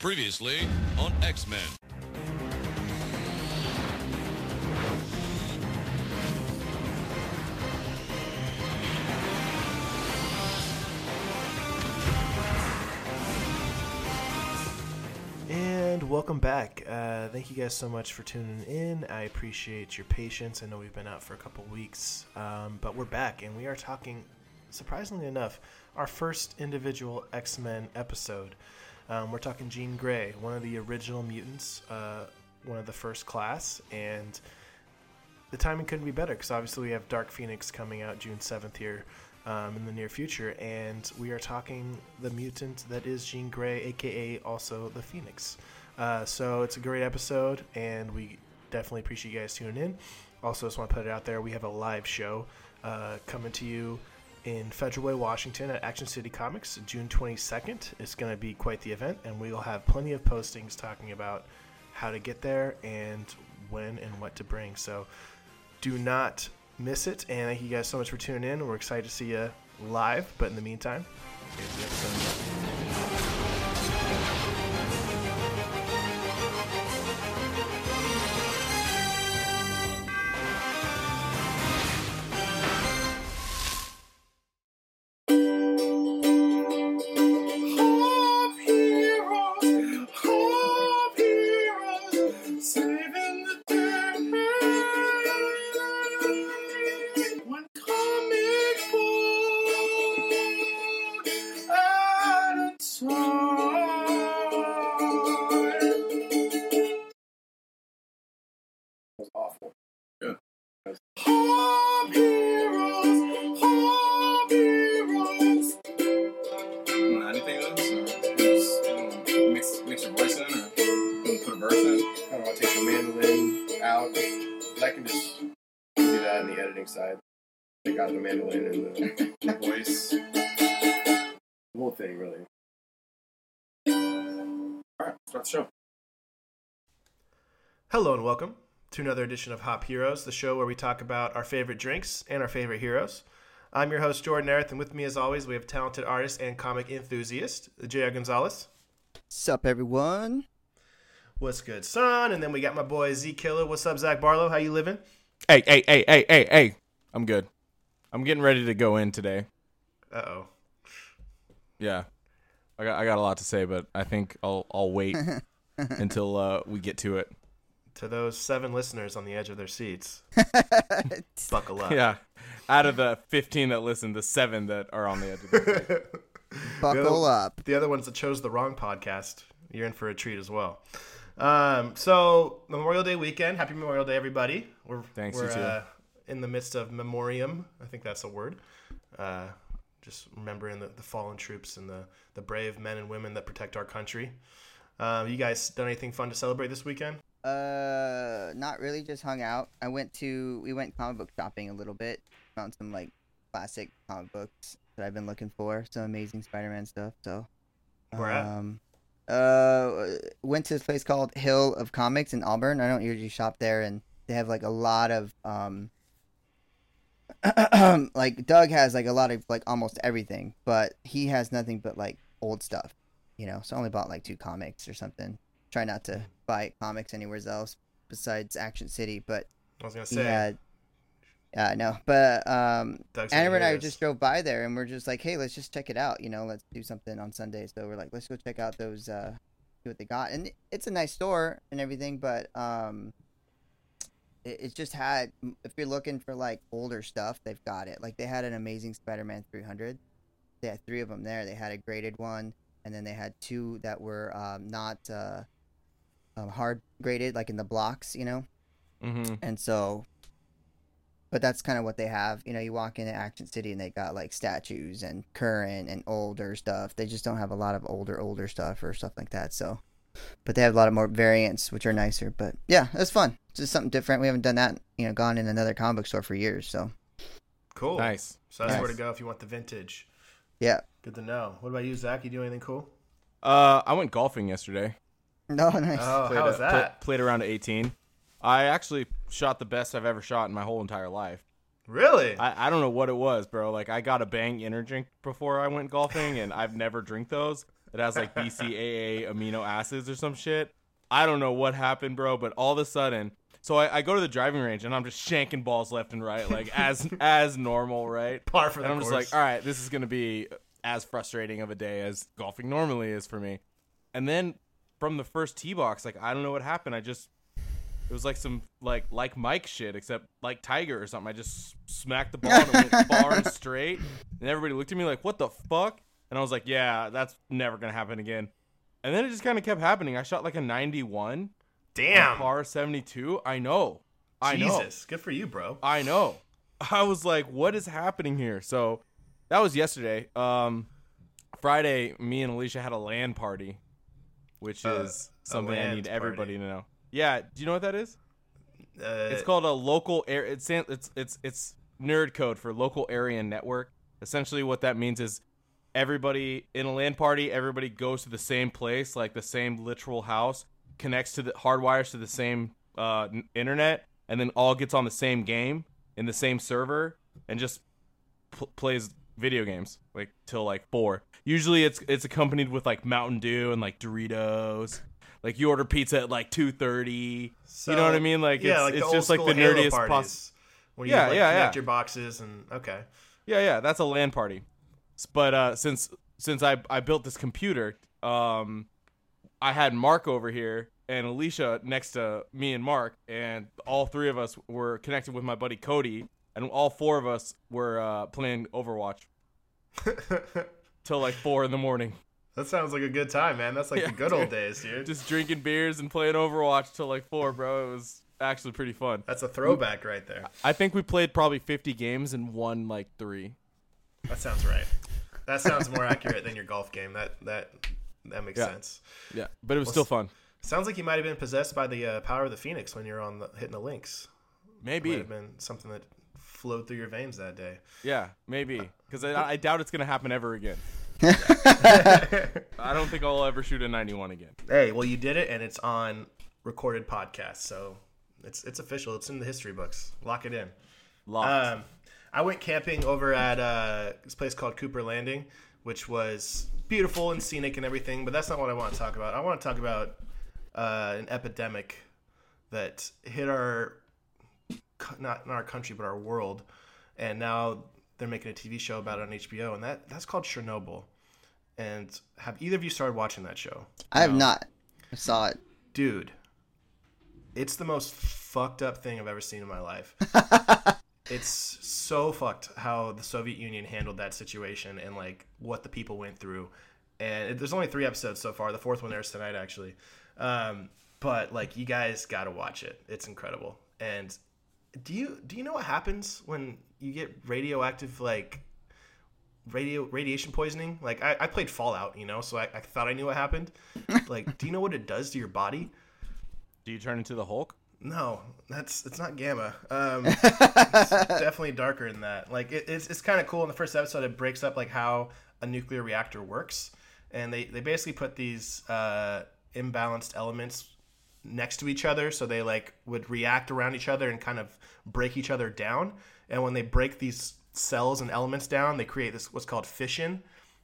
Previously on X Men. And welcome back. Uh, thank you guys so much for tuning in. I appreciate your patience. I know we've been out for a couple weeks, um, but we're back and we are talking, surprisingly enough, our first individual X Men episode. Um, we're talking Jean Grey, one of the original mutants, uh, one of the first class, and the timing couldn't be better because obviously we have Dark Phoenix coming out June 7th here um, in the near future, and we are talking the mutant that is Jean Grey, aka also the Phoenix. Uh, so it's a great episode, and we definitely appreciate you guys tuning in. Also, just want to put it out there we have a live show uh, coming to you in Federal Way, Washington at Action City Comics June 22nd. It's going to be quite the event, and we will have plenty of postings talking about how to get there and when and what to bring. So do not miss it. And thank you guys so much for tuning in. We're excited to see you live. But in the meantime, here's the episode. Hello and welcome to another edition of Hop Heroes, the show where we talk about our favorite drinks and our favorite heroes. I'm your host, Jordin Erith, and with me, as always, we have talented artist and comic enthusiast, J.R. Gonzalez. Sup, everyone? What's good, son? And then we got my boy Z Killer. What's up, Zach Barlow? How you living? Hey, hey, hey, hey, hey, hey. I'm good. I'm getting ready to go in today. Uh oh. Yeah. I got I got a lot to say, but I think I'll I'll wait until uh, we get to it. To those seven listeners on the edge of their seats, buckle up. Yeah. Out of the 15 that listen, the 7 that are on the edge of their seat. Buckle up. the other ones that chose the wrong podcast, you're in for a treat as well. Um, so Memorial Day weekend, happy Memorial Day, everybody. We're Thanks, we're you too. uh, in the midst of memoriam. I think that's a word. Uh, just remembering the, the fallen troops and the the brave men and women that protect our country. Um, you guys done anything fun to celebrate this weekend? Uh, not really. Just hung out. I went to we went comic book shopping a little bit. Found some like classic comic books that I've been looking for. Some amazing Spider-Man stuff. So, Where at? um, uh, went to this place called Hill of Comics in Auburn. I don't usually shop there, and they have like a lot of um. like Doug has like a lot of like almost everything, but he has nothing but like old stuff, you know. So I only bought like two comics or something. Try not to buy comics anywhere else besides Action City, but I was gonna say. Yeah, no, but um, Anna and I just drove by there, and we're just like, hey, let's just check it out. You know, let's do something on Sunday. So we're like, let's go check out those, uh, see what they got. And it's a nice store and everything, but um, it, it just had. If you're looking for like older stuff, they've got it. Like they had an amazing Spider-Man 300. They had three of them there. They had a graded one, and then they had two that were um, not uh, um, hard graded, like in the blocks. You know. Mhm. And so, but that's kind of what they have. You know, you walk into Action City and they got like statues and current and older stuff. They just don't have a lot of older, older stuff or stuff like that. So, but they have a lot of more variants, which are nicer. But yeah, it's fun. It's just something different. We haven't done that, you know, gone in another comic book store for years. So, cool. Nice. So that's Nice. where to go if you want the vintage. yeah. Good to know. What about you, Zach? You do anything cool? Uh, I went golfing yesterday. No, nice. Oh, Played how was a- pla- that? played around to 18. I actually shot the best I've ever shot in my whole entire life. Really? I, I don't know what it was, bro. Like I got a Bang energy drink before I went golfing, and I've never drank those. It has like BCAA amino acids or some shit. I don't know what happened, bro, but all of a sudden, so I, I go to the driving range and I'm just shanking balls left and right, like as as normal, right? Par for the and I'm just like, all right, this is gonna be as frustrating of a day as golfing normally is for me. And then from the first tee box, like I don't know what happened. I just it was like some like like Mike shit, except like Tiger or something. I just smacked the ball and it went far and straight, and everybody looked at me like, "What the fuck?" And I was like, "Yeah, that's never gonna happen again." And then it just kind of kept happening. I shot like a 91, Damn. on par 72. I know, I know. Jesus. Good for you, bro. I know. I was like, what is happening here? So that was yesterday. Um, Friday, me and Alicia had a land party, which Uh, is something I need party. everybody to know. Yeah, do you know what that is? Uh, It's called a local air. It's it's it's it's nerd code for local area network. Essentially, what that means is everybody in a LAN party, everybody goes to the same place, like the same literal house, connects to the hardwires to the same uh, n- internet, and then all gets on the same game in the same server and just pl- plays video games like till like four. Usually, it's it's accompanied with like Mountain Dew and like Doritos. Like you order pizza at like two thirty. you know what I mean? Like yeah, it's, like it's just like the Halo nerdiest parties, possible. You Yeah, like, yeah, connect yeah. your boxes and okay. Yeah, yeah, that's a LAN party. But uh, since since I I built this computer, um, I had Mark over here and Alicia next to me and Mark, and all three of us were connected with my buddy Cody, and all four of us were uh, playing Overwatch till like four in the morning, That sounds like a good time, man. That's like Yeah, the good old days, dude. just drinking beers and playing Overwatch till like four, bro. It was actually pretty fun. That's a throwback right there. I think we played probably fifty games and won like three. That sounds right. That sounds more accurate than your golf game. That that that makes Yeah. sense. Yeah, but it was still fun. Sounds like you might have been possessed by the uh, power of the phoenix when you're on the hitting the links. Might Maybe. have been something that flowed through your veins that day. Yeah, maybe. Because I, I doubt it's gonna happen ever again. I don't think I'll ever shoot a 91 again. Hey, well, you did it, and it's on recorded podcast, so it's it's official. It's in the history books. Lock it in. Locked. Um, I went camping over at uh, this place called Cooper Landing, which was beautiful and scenic and everything. But that's not what I want to talk about. I want to talk about uh, an epidemic that hit our not in our country but our world, and now they're making a TV show about it on HBO, and that that's called Chernobyl. And have either of you started watching that show? I have not. I saw it. dude it's the most fucked up thing i've ever seen in my life it's so fucked how the soviet union handled that situation and like what the people went through and it, there's only three episodes so far the fourth one airs tonight actually um, but like you guys gotta watch it it's incredible and do you do you know what happens when you get radioactive like radio radiation poisoning like i, I played fallout you know so I, I thought i knew what happened like do you know what it does to your body Do you turn into the Hulk? no, that's it's not gamma. Um, it's definitely darker than that. Like it, it's it's kind of cool. In the first episode, it breaks up like how a nuclear reactor works, and they they basically put these uh, imbalanced elements next to each other, so they like would react around each other and kind of break each other down. And when they break these cells and elements down, they create this what's called fission,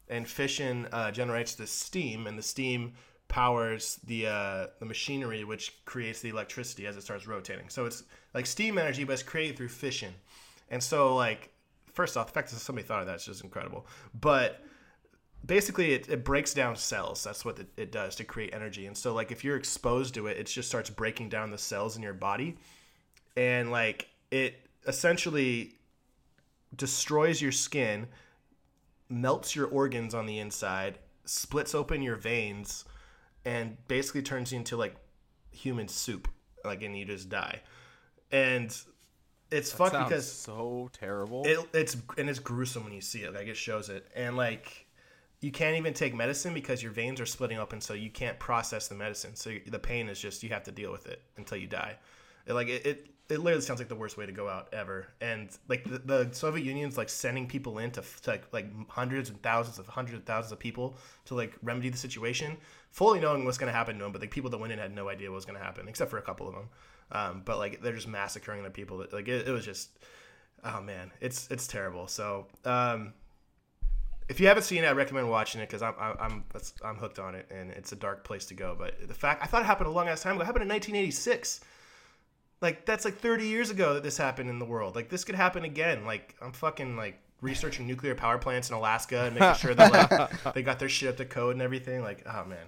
and fission uh, generates this steam, and the steam powers the uh, the machinery which creates the electricity as it starts rotating. So it's like steam energy, but it's created through fission. And so like first off, the fact that somebody thought of that is just incredible. But basically it, it breaks down cells. That's what it, it does to create energy. And so like if you're exposed to it, it just starts breaking down the cells in your body. And like it essentially destroys your skin, melts your organs on the inside, splits open your veins, and basically turns you into like human soup. Like and you just die. And it's fucked because so terrible. it, it's and it's gruesome when you see it. Like it shows it, and like you can't even take medicine because your veins are splitting open, so you can't process the medicine. So the pain is just you have to deal with it until you die. It, like it, it, it literally sounds like the worst way to go out ever. And like the, the Soviet Union's like sending people in to, to like, like hundreds and thousands of hundreds of thousands of people to like remedy the situation, fully knowing what's going to happen to them. But the people that went in had no idea what was going to happen, except for a couple of them. Um, but like they're just massacring the people. That, like it, it was just oh man, it's it's terrible. So um, if you haven't seen it, I recommend watching it because I'm I'm I'm, that's, I'm hooked on it, and it's a dark place to go. But the fact I thought it happened a long ass time ago. It happened in 1986. Like that's like 30 years ago that this happened in the world. Like this could happen again. Like I'm fucking like researching nuclear power plants in Alaska and making sure that like they got their shit up to code and everything. Like oh man,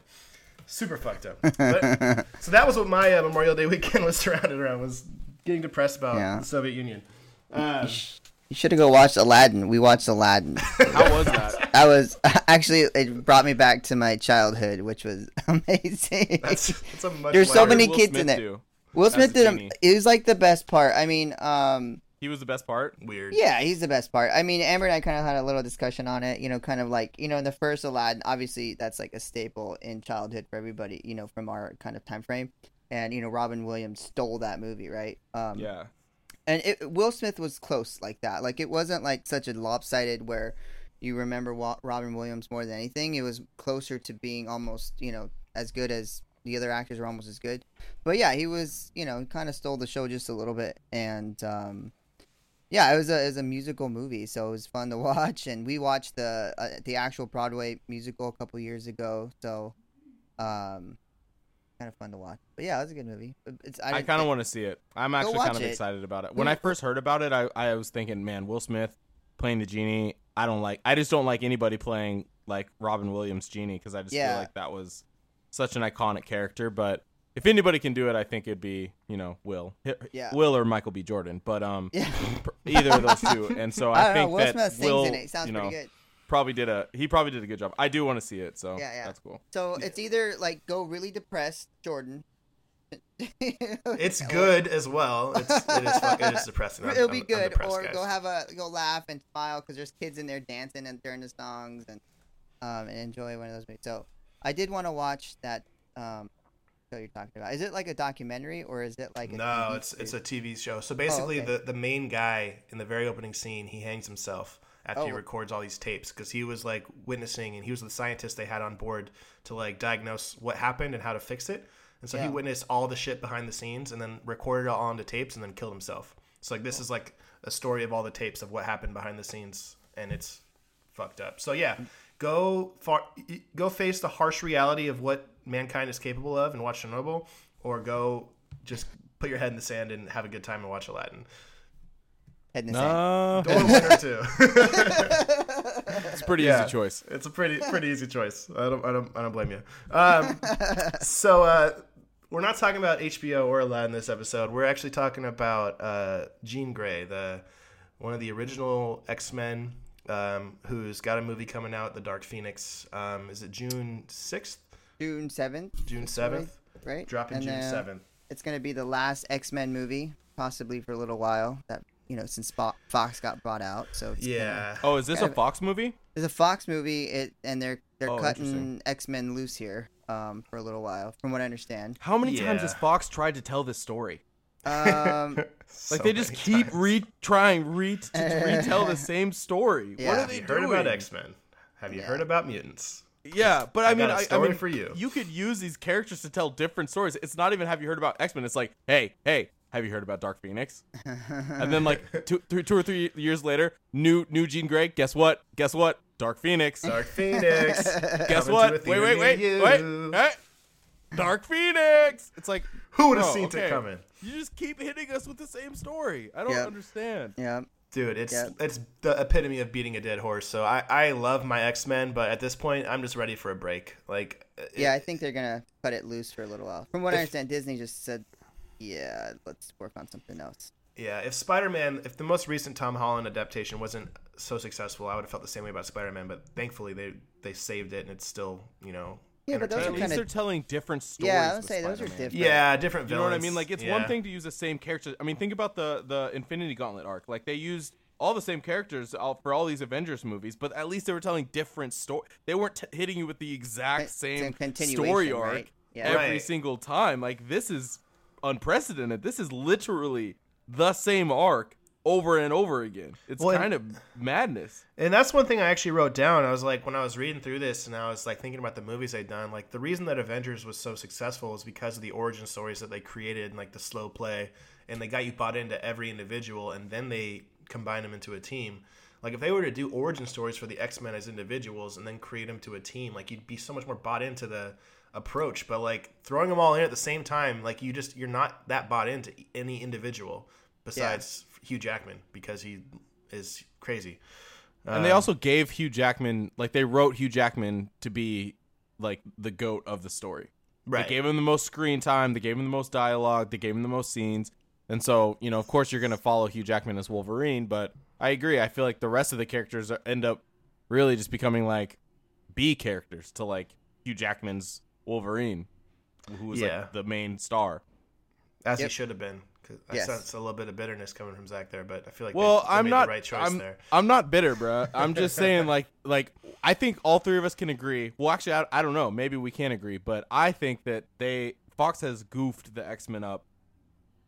super fucked up. But, so that was what my uh, Memorial Day weekend was surrounded around was getting depressed about Yeah. the Soviet Union. Um, You should have go watched Aladdin. We watched Aladdin. How was that? I was actually it brought me back to my childhood, which was amazing. that's, that's a much There's so many Will kids Smith in there. do? Will Smith did him. It was like the best part. I mean, um, He was the best part. weird. yeah, he's the best part. I mean, Amber and I kind of had a little discussion on it. You know, kind of like you know, in the first Aladdin, obviously that's like a staple in childhood for everybody. You know, from our kind of time frame. And you know, Robin Williams stole that movie, right? Um, Yeah. And it, Will Smith was close like that. Like it wasn't like such a lopsided where you remember Robin Williams more than anything. It was closer to being almost you know as good as the other actors were almost as good. But yeah, he was you know kind of stole the show just a little bit, and um, yeah, it was a it was a musical movie, so it was fun to watch. And we watched the uh, the actual Broadway musical a couple years ago, so um, kind of fun to watch. But yeah, it was a good movie. It's I didn't kind of want to see it. I'm actually kind of it. excited about it. When I first heard about it, I, I was thinking, man, Will Smith playing the genie. I don't like. I just don't like anybody playing like Robin Williams genie because I just Yeah. feel like that was such an iconic character. But if anybody can do it, I think it'd be you know Will, Yeah. Will or Michael B. Jordan. But um, Yeah. either of those two. And so I I, don't know. think Will that Smith sings Will, in it. Sounds you know, pretty good. Probably did a he probably did a good job. I do want to see it, so Yeah, yeah. that's cool. So it's either like go really depressed, Jordin. It's or- good as well. It's, it, is, it is depressing. I'm- It'll I'm- be I'm good, or guys. go have a go laugh and smile because there's kids in there dancing and during the songs and um and enjoy one of those movies. So I did want to watch that um show you're talking about. Is it like a documentary or is it like a No, TV it's it's a TV show. So basically, Oh, okay. the the main guy in the very opening scene, he hangs himself after he Oh. records all these tapes because he was like witnessing, and he was the scientist they had on board to like diagnose what happened and how to fix it. And so he witnessed all the shit behind the scenes, and then recorded it all onto tapes, and then killed himself. So like this is like a story of all the tapes of what happened behind the scenes, and it's fucked up. So yeah, go far, go face the harsh reality of what mankind is capable of, and watch Chernobyl, or go just put your head in the sand and have a good time and watch Aladdin. Head in the sand. No, Or one or two. it's a pretty Yeah. easy choice. It's a pretty pretty easy choice. I don't I don't I don't blame you. Um, so uh, we're not talking about HBO or Aladdin this episode. We're actually talking about uh, Jean Grey, the one of the original X Men, um, who's got a movie coming out, The Dark Phoenix. Um, is it June sixth? June seventh. June seventh. Right. Dropping And, June seventh. It's gonna be the last X Men movie, possibly for a little while. That you know since Fo- Fox got bought out. So it's gonna- Yeah. Oh, is this a but- Fox movie? It's a Fox movie, it and they're they're Oh, cutting. X Men loose here um, for a little while, from what I understand. How many times has Fox tried to tell this story? Um, So Like they just keep times. re trying re to retell the same story. Yeah. What are Have they you heard doing? about X Men? Have you Yeah. heard about mutants? Yeah, but I, I mean, got a I, I story mean, for you. You could use these characters to tell different stories. It's not even have you heard about X Men. It's like, hey, hey, have you heard about Dark Phoenix? and then like two, three, two or three years later, new new Jean Grey. Guess what? Guess what? Dark Phoenix. Dark Phoenix. Guess coming what? Wait, wait, wait, you. wait, hey, Dark Phoenix. It's like Who would have bro, seen okay. it coming? You just keep hitting us with the same story. I don't Yep. understand. yeah, Dude, it's Yeah. it's the epitome of beating a dead horse. So I, I love my X Men, but at this point, I'm just ready for a break. Like, it- yeah. I think they're gonna cut it loose for a little while. From what I understand, Disney just said, "Yeah, let's work on something else." yeah. If Spider Man, if the most recent Tom Holland adaptation wasn't so successful, I would have felt the same way about Spider Man. But thankfully, they they saved it, and it's still you know. Yeah, but those At are entertaining. least kinda- they're telling different stories. Yeah, I would with say those are different. yeah, different You know what I mean? Like it's Yeah. one thing to use the same characters. I mean, think about the the Infinity Gauntlet arc. Like they used all the same characters all, for all these Avengers movies, but at least they were telling different story. They weren't t- hitting you with the exact Same same, story arc right? Yeah. every Right. single time. Like this is unprecedented. This is literally the same arc over and over again. It's Well, and- kind of madness. And that's one thing I actually wrote down. I was like, when I was reading through this and I was like thinking about the movies they'd done, like the reason that Avengers was so successful is because of the origin stories that they created and like the slow play, and they got you bought into every individual, and then they combined them into a team. Like if they were to do origin stories for the X Men as individuals and then create them to a team, like you'd be so much more bought into the approach. But like throwing them all in at the same time, like you just you're not that bought into any individual besides Hugh Jackman because he is crazy. And they um, also gave Hugh Jackman like they wrote Hugh Jackman to be like the goat of the story. Right. They gave him the most screen time. They gave him the most dialogue. They gave him the most scenes. And so, you know, of course, you're going to follow Hugh Jackman as Wolverine. But I agree. I feel like the rest of the characters are, end up really just becoming like B characters to like Hugh Jackman's Wolverine, who was Yeah. like the main star. as he should have been. 'Cause I Yes. sense a little bit of bitterness coming from Zach there, but I feel like Well, they, they I'm made not. the right choice I'm, there. I'm not bitter, bro. I'm just saying, like, like I think all three of us can agree. Well, actually, I, I don't know. Maybe we can't agree, but I think that they Fox has goofed the X Men up.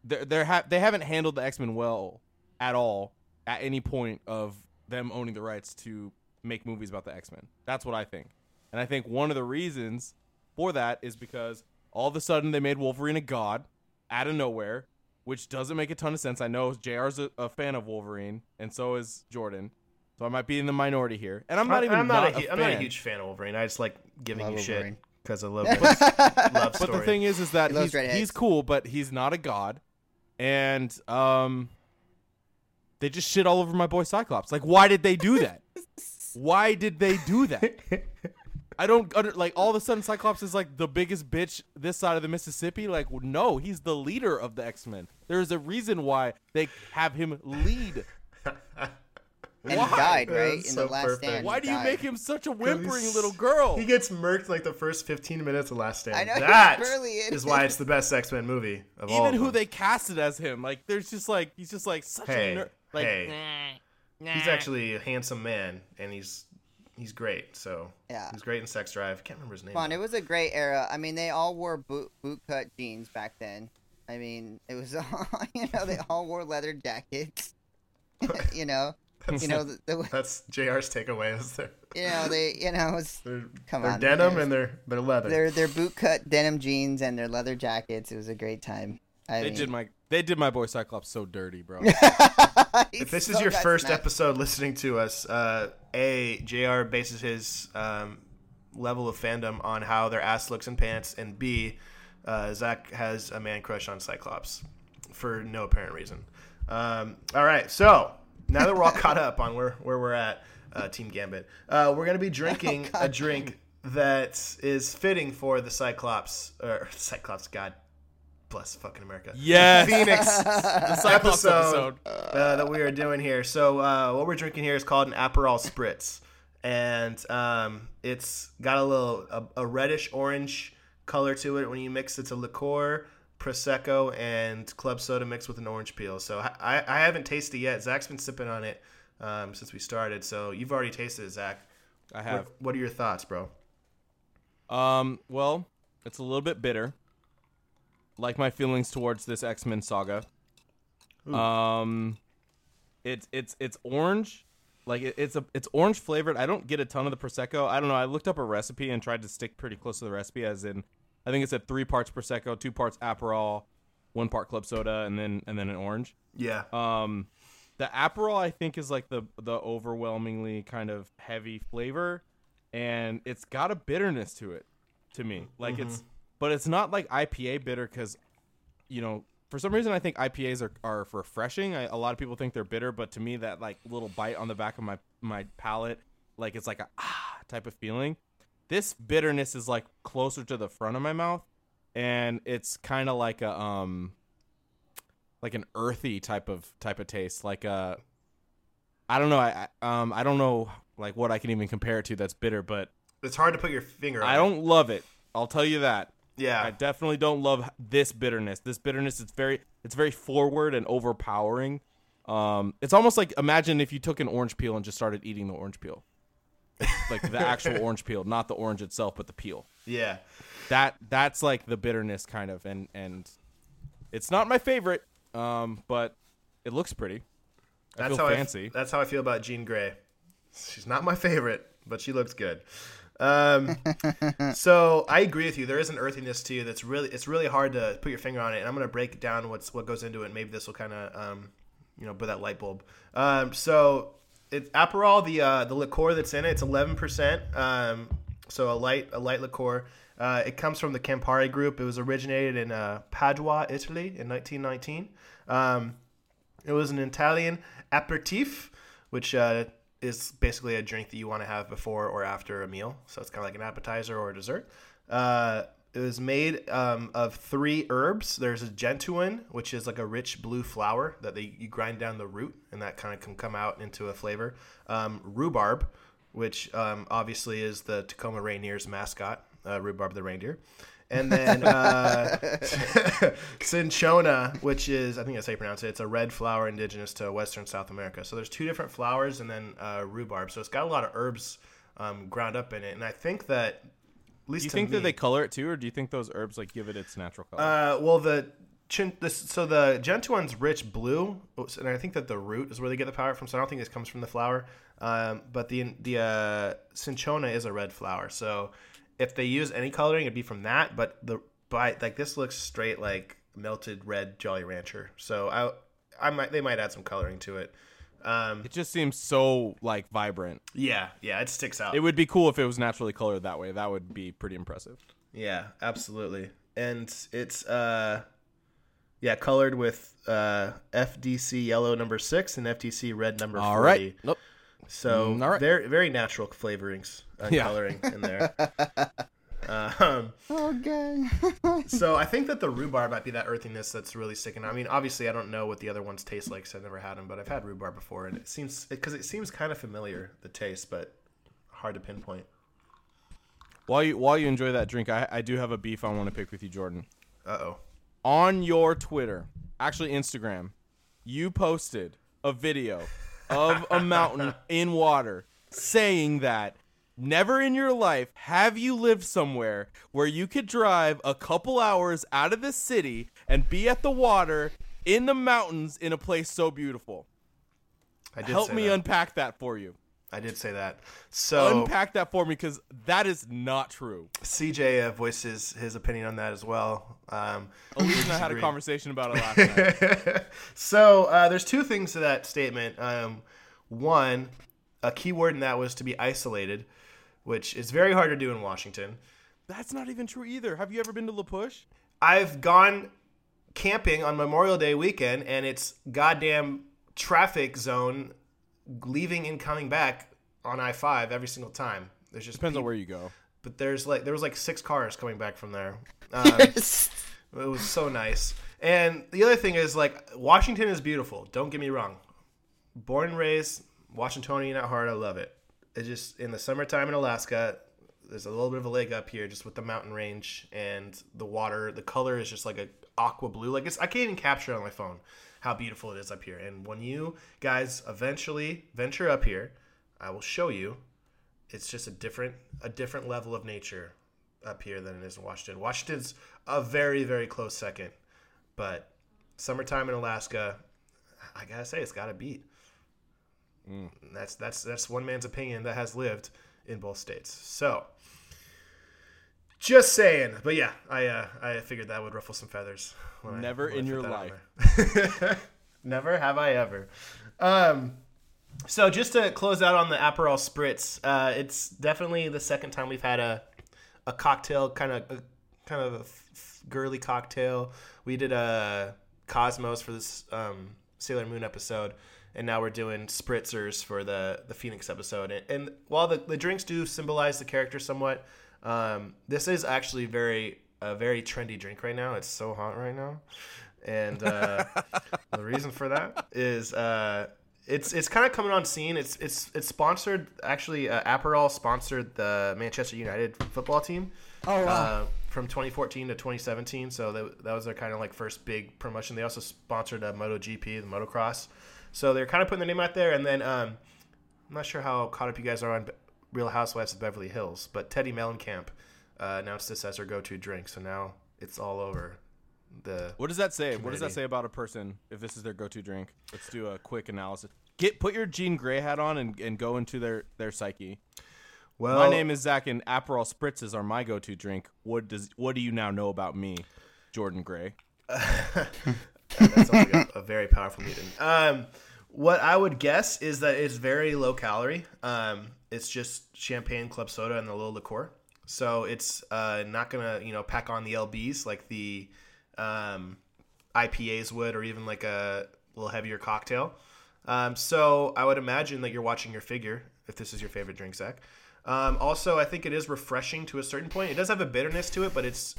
They're, they're ha- they haven't handled the X Men well at all at any point of them owning the rights to make movies about the X Men. That's what I think, and I think one of the reasons for that is because all of a sudden they made Wolverine a god out of nowhere which doesn't make a ton of sense. I know JR's a, a fan of Wolverine, and so is Jordin. So I might be in the minority here. And I'm not even I'm not, not a, hu- a I'm not a huge fan of Wolverine. I just like giving Love you Wolverine. shit because I love love story. But the thing is, is that He he's, he's cool, but he's not a god. And um, they just shit all over my boy Cyclops. Like, why did they do that? why did they do that? I don't under, like. All of a sudden, Cyclops is like the biggest bitch this side of the Mississippi. Like, no, he's the leader of the X Men. There's a reason why they have him lead. And Why? he died, right? That's In so the last perfect. stand. Why do you died. make him such a whimpering little girl? He gets murked like the first 15 minutes of Last Stand. I know, he's That barely in is why it's the best X Men movie of all. Even who them. they casted as him, like, there's just like he's just like such Hey, a nerd. Like, hey. He's actually a handsome man, and he's he's great. So Yeah. he's great in Sex Drive. I can't remember his name. Come on, it was a great era. I mean, they all wore boot boot cut jeans back then. I mean, it was all you know. They all wore leather jackets. you know, you know the, the That's Jr's takeaway. Is they're you know they you know it's, they're, Come they're on, denim and they're leather. they're leather. their their boot cut denim jeans and their leather jackets. It was a great time. I they mean, did my they did my boy Cyclops so dirty, bro. if this is your first episode listening to us, uh, a Jr. bases his um, level of fandom on how their ass looks in pants, and B, uh, Zach has a man crush on Cyclops for no apparent reason. Um, all right, so now that we're all caught up on where where we're at, uh, Team Gambit, uh, we're gonna be drinking a drink that is fitting for the Cyclops or Cyclops. God bless fucking America. Yes. Phoenix episode, episode. uh, that we are doing here. So uh, what we're drinking here is called an Aperol Spritz, and um, it's got a little a, a reddish orange color to it. When you mix it's a liqueur, prosecco, and club soda mixed with an orange peel. So I, I haven't tasted it yet. Zach's been sipping on it um, since we started. So you've already tasted it, Zach. I have. What, what are your thoughts, bro? Um, well, it's a little bit bitter. Like my feelings towards this X Men saga. Um, it's it's it's orange, like it, it's a it's orange flavored. I don't get a ton of the prosecco. I don't know. I looked up a recipe and tried to stick pretty close to the recipe, as in, I think it said three parts prosecco, two parts Aperol, one part club soda, and then and then an orange. Yeah. Um, the Aperol I think is like the the overwhelmingly kind of heavy flavor, and it's got a bitterness to it, to me. Like it's, but it's not like IPA bitter because, you know, for some reason I think IPAs are are refreshing. I, a lot of people think they're bitter, but to me that like little bite on the back of my my palate, like it's like a ah type of feeling. This bitterness is like closer to the front of my mouth, and it's kind of like a um like an earthy type of type of taste like uh i don't know i I- um i don't know like what i can even compare it to that's bitter but It's hard to put your finger on. i don't love it i'll tell you that Yeah. i definitely don't love this bitterness this bitterness is very it's very forward and overpowering um it's almost like imagine if you took an orange peel and just started eating the orange peel like the actual orange peel not the orange itself but the peel yeah. that that's like the bitterness kind of and and it's not my favorite um but it looks pretty I That's how fancy. I, that's how I feel about Jean Grey. She's not my favorite, but she looks good. Um, so I agree with you. There is an earthiness to you that's really it's really hard to put your finger on it. And I'm gonna break down what's what goes into it. Maybe this will kind of um, you know put that light bulb. Um, so it's Aperol. The uh, the liqueur that's in it, it's eleven percent. Um, so a light a light liqueur. Uh, it comes from the Campari Group. It was originated in uh, Padua, Italy, in 1919. Um, it was an Italian aperitif, which uh, is basically a drink that you want to have before or after a meal. So it's kind of like an appetizer or a dessert. Uh, it was made um, of three herbs. There's a gentian, which is like a rich blue flower that they you grind down the root, and that kind of can come out into a flavor. Um, rhubarb, which um, obviously is the Tacoma Rainiers mascot, uh, rhubarb the reindeer. And then uh, cinchona, which is I think that's how you pronounce it. It's a red flower indigenous to Western South America. So there's two different flowers, and then uh, rhubarb. So it's got a lot of herbs um, ground up in it. And I think that, at least Do you think me, that they color it too, or do you think those herbs like give it its natural color? uh, well, the chin, this, so the gentian's rich blue, and I think that the root is where they get the power from. So I don't think this comes from the flower. Um, but the the uh, cinchona is a red flower. So if they use any coloring, it'd be from that. But the but like this looks straight like melted red Jolly Rancher. So I I might they might add some coloring to it. Um, it just seems so like vibrant. yeah, yeah, it sticks out. It would be cool if it was naturally colored that way. That would be pretty impressive. Yeah, absolutely. And it's uh yeah, colored with uh FDC yellow number 6 and FDC red number 40. All right. Nope. So Mm, all right. very very natural flavorings and Yeah. coloring in there. um, Okay. so I think that the rhubarb might be that earthiness that's really sticking. I mean, obviously I don't know what the other ones taste like, so I've never had them, but I've had rhubarb before and it seems because it seems kind of familiar the taste, but hard to pinpoint. While you while you enjoy that drink, I, I do have a beef I want to pick with you, Jordin. Uh-oh. On your Twitter, actually Instagram, you posted a video of a mountain in water saying that never in your life have you lived somewhere where you could drive a couple hours out of the city and be at the water in the mountains in a place so beautiful. I did Help me that. unpack that for you. I did say that. So Unpack that for me because that is not true. CJ uh, voiced his, his opinion on that as well. Um, Elise and I had a conversation about it last night. so uh, there's two things to that statement. Um, one, a key word in that was to be isolated, which is very hard to do in Washington. That's not even true either. Have you ever been to La Push? I've gone camping on Memorial Day weekend, and it's goddamn traffic zone leaving and coming back on I five every single time. There's just Depends on where you go. but there's like there was like six cars coming back from there. Um, It was so nice. And the other thing is like Washington is beautiful. Don't get me wrong. Born and raised Washingtonian at heart. I love it. It's just in the summertime in Alaska. There's a little bit of a leg up here, just with the mountain range and the water. The color is just like a aqua blue. Like it's I can't even capture it on my phone how beautiful it is up here. And when you guys eventually venture up here, I will show you. It's just a different a different level of nature up here than it is in Washington. Washington's a very very close second, but summertime in Alaska, I gotta say it's got to beat. That's that's that's one man's opinion that has lived in both states. So, just saying. But yeah, I uh, I figured that would ruffle some feathers. Never I in your life. Never have I ever. Um, so just to close out on the Aperol Spritz, uh, it's definitely the second time we've had a a cocktail kind of a, kind of a f- girly cocktail. We did a Cosmos for this um, Sailor Moon episode, and now we're doing spritzers for the the Phoenix episode. And, and while the, the drinks do symbolize the character somewhat, um, this is actually very a very trendy drink right now. It's so hot right now, and uh, the reason for that is uh, it's it's kind of coming on scene. It's it's it's sponsored actually. Uh, Aperol sponsored the Manchester United football team. Oh, wow. Uh, from 2014 to 2017, so that, that was their kind of like first big promotion. They also sponsored uh, MotoGP, the motocross. So they're kind of putting their name out there. And then um, I'm not sure how caught up you guys are on Real Housewives of Beverly Hills, but Teddi Mellencamp uh, announced this as her go-to drink. So now it's all over the. What does that say? What does that say about a person if this is their go-to drink? Let's do a quick analysis. Get put your Jean Grey hat on and, and go into their their psyche. Well, My name is Zach, and Aperol spritzes are my go-to drink. What does what do you now know about me, Jordin Gray? that sounds like a, a very powerful mutant. Um, What I would guess is that it's very low calorie. Um, it's just champagne, club soda, and a little liqueur. So it's uh, not gonna you know pack on the lbs like the um, IPAs would, or even like a little heavier cocktail. Um, so I would imagine that you're watching your figure if this is your favorite drink, Zach. Um, also, I think it is refreshing to a certain point. It does have a bitterness to it, but it's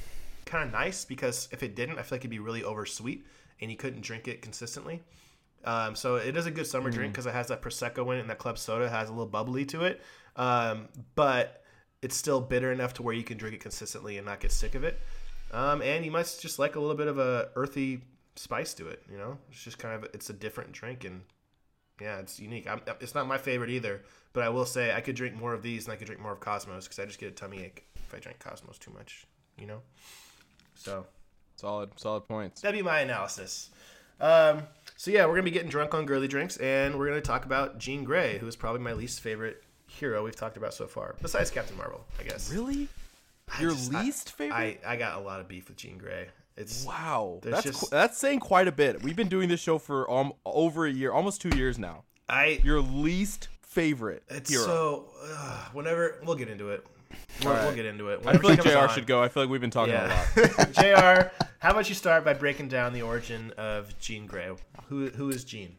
kind of nice because if it didn't, I feel like it'd be really oversweet and you couldn't drink it consistently. Um, so it is a good summer drink because it has that prosecco in it, and that club soda has a little bubbly to it. Um, but it's still bitter enough to where you can drink it consistently and not get sick of it. Um, and you might just like a little bit of a earthy spice to it. You know, it's just kind of it's a different drink, and yeah, it's unique. I'm, it's not my favorite either, but I will say I could drink more of these and I could drink more of Cosmos because I just get a tummy ache if I drink Cosmos too much. You know, so Solid, solid points. that'd be my analysis. Um, so yeah, we're gonna be getting drunk on girly drinks, and we're gonna talk about Jean Grey, who is probably my least favorite hero we've talked about so far, besides Captain Marvel, I guess. Really? I Your just- I- least favorite? I, I got a lot of beef with Jean Grey. It's wow, that's just- qu- that's saying quite a bit. We've been doing this show for um, over a year, almost two years now. I Your least favorite it's hero? so uh, whenever we'll get into it. We'll, Alright. we'll get into it. I feel like Jr. on. should go. I feel like we've been talking a lot. Jr. How about you start by breaking down the origin of Jean Grey? Who who is Jean?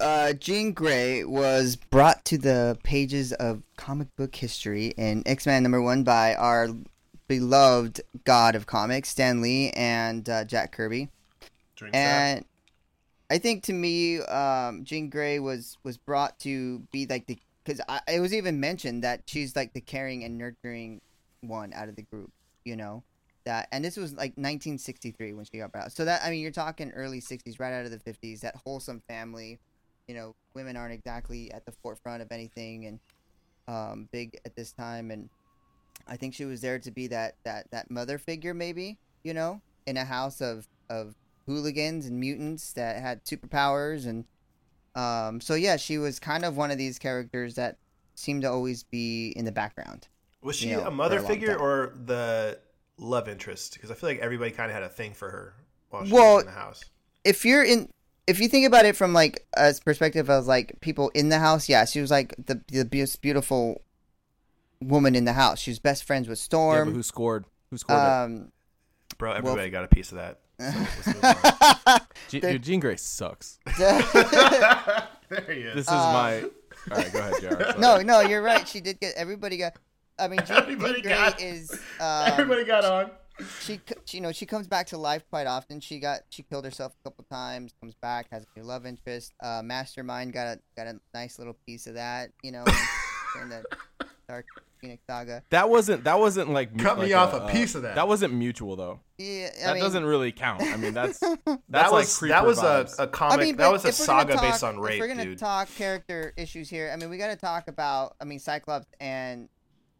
Uh, Jean Grey was brought to the pages of comic book history in X Men number one by our beloved god of comics, Stan Lee and uh, Jack Kirby. Drink that. And I think to me, um, Jean Grey was was brought to be like the because it was even mentioned that she's like the caring and nurturing one out of the group. You know that, and this was like 1963 when she got brought. So that I mean, you're talking early 60s, right out of the 50s. That wholesome family. You know, women aren't exactly at the forefront of anything, and um, big at this time. And I think she was there to be that that that mother figure, maybe. You know, in a house of of hooligans and mutants that had superpowers and um so yeah she was kind of one of these characters that seemed to always be in the background Was she you know, a mother a figure time. or the love interest? Because I feel like everybody kind of had a thing for her while she Well- was in the house. if you're in if you think about it from like a perspective of like people in the house yeah she was like the the most beautiful woman in the house she was best friends with Storm. Yeah, but storm who scored? Who scored it? um Bro, everybody got a piece of that. So move dude, Jean Grey sucks. there he is. This is my. All right, go ahead. Uh, no no you're right she did get everybody got i mean Jean, Everybody Jean Grey got- is um, everybody got on. she, she, you know, she comes back to life quite often. She got, she killed herself a couple times. Comes back, has a new love interest. Uh, Mastermind got a got a nice little piece of that. You know, in the Dark Phoenix saga. That wasn't. That wasn't like. mu- Cut me off a, a uh, piece of that. That wasn't mutual though. Yeah, I That mean, doesn't really count. I mean, that's that's That like was creeper that was a, vibes. a I comic. mean, that was a if we're saga based on rape, If we're gonna dude. talk character issues here, I mean, we got to talk about. I mean, Cyclops and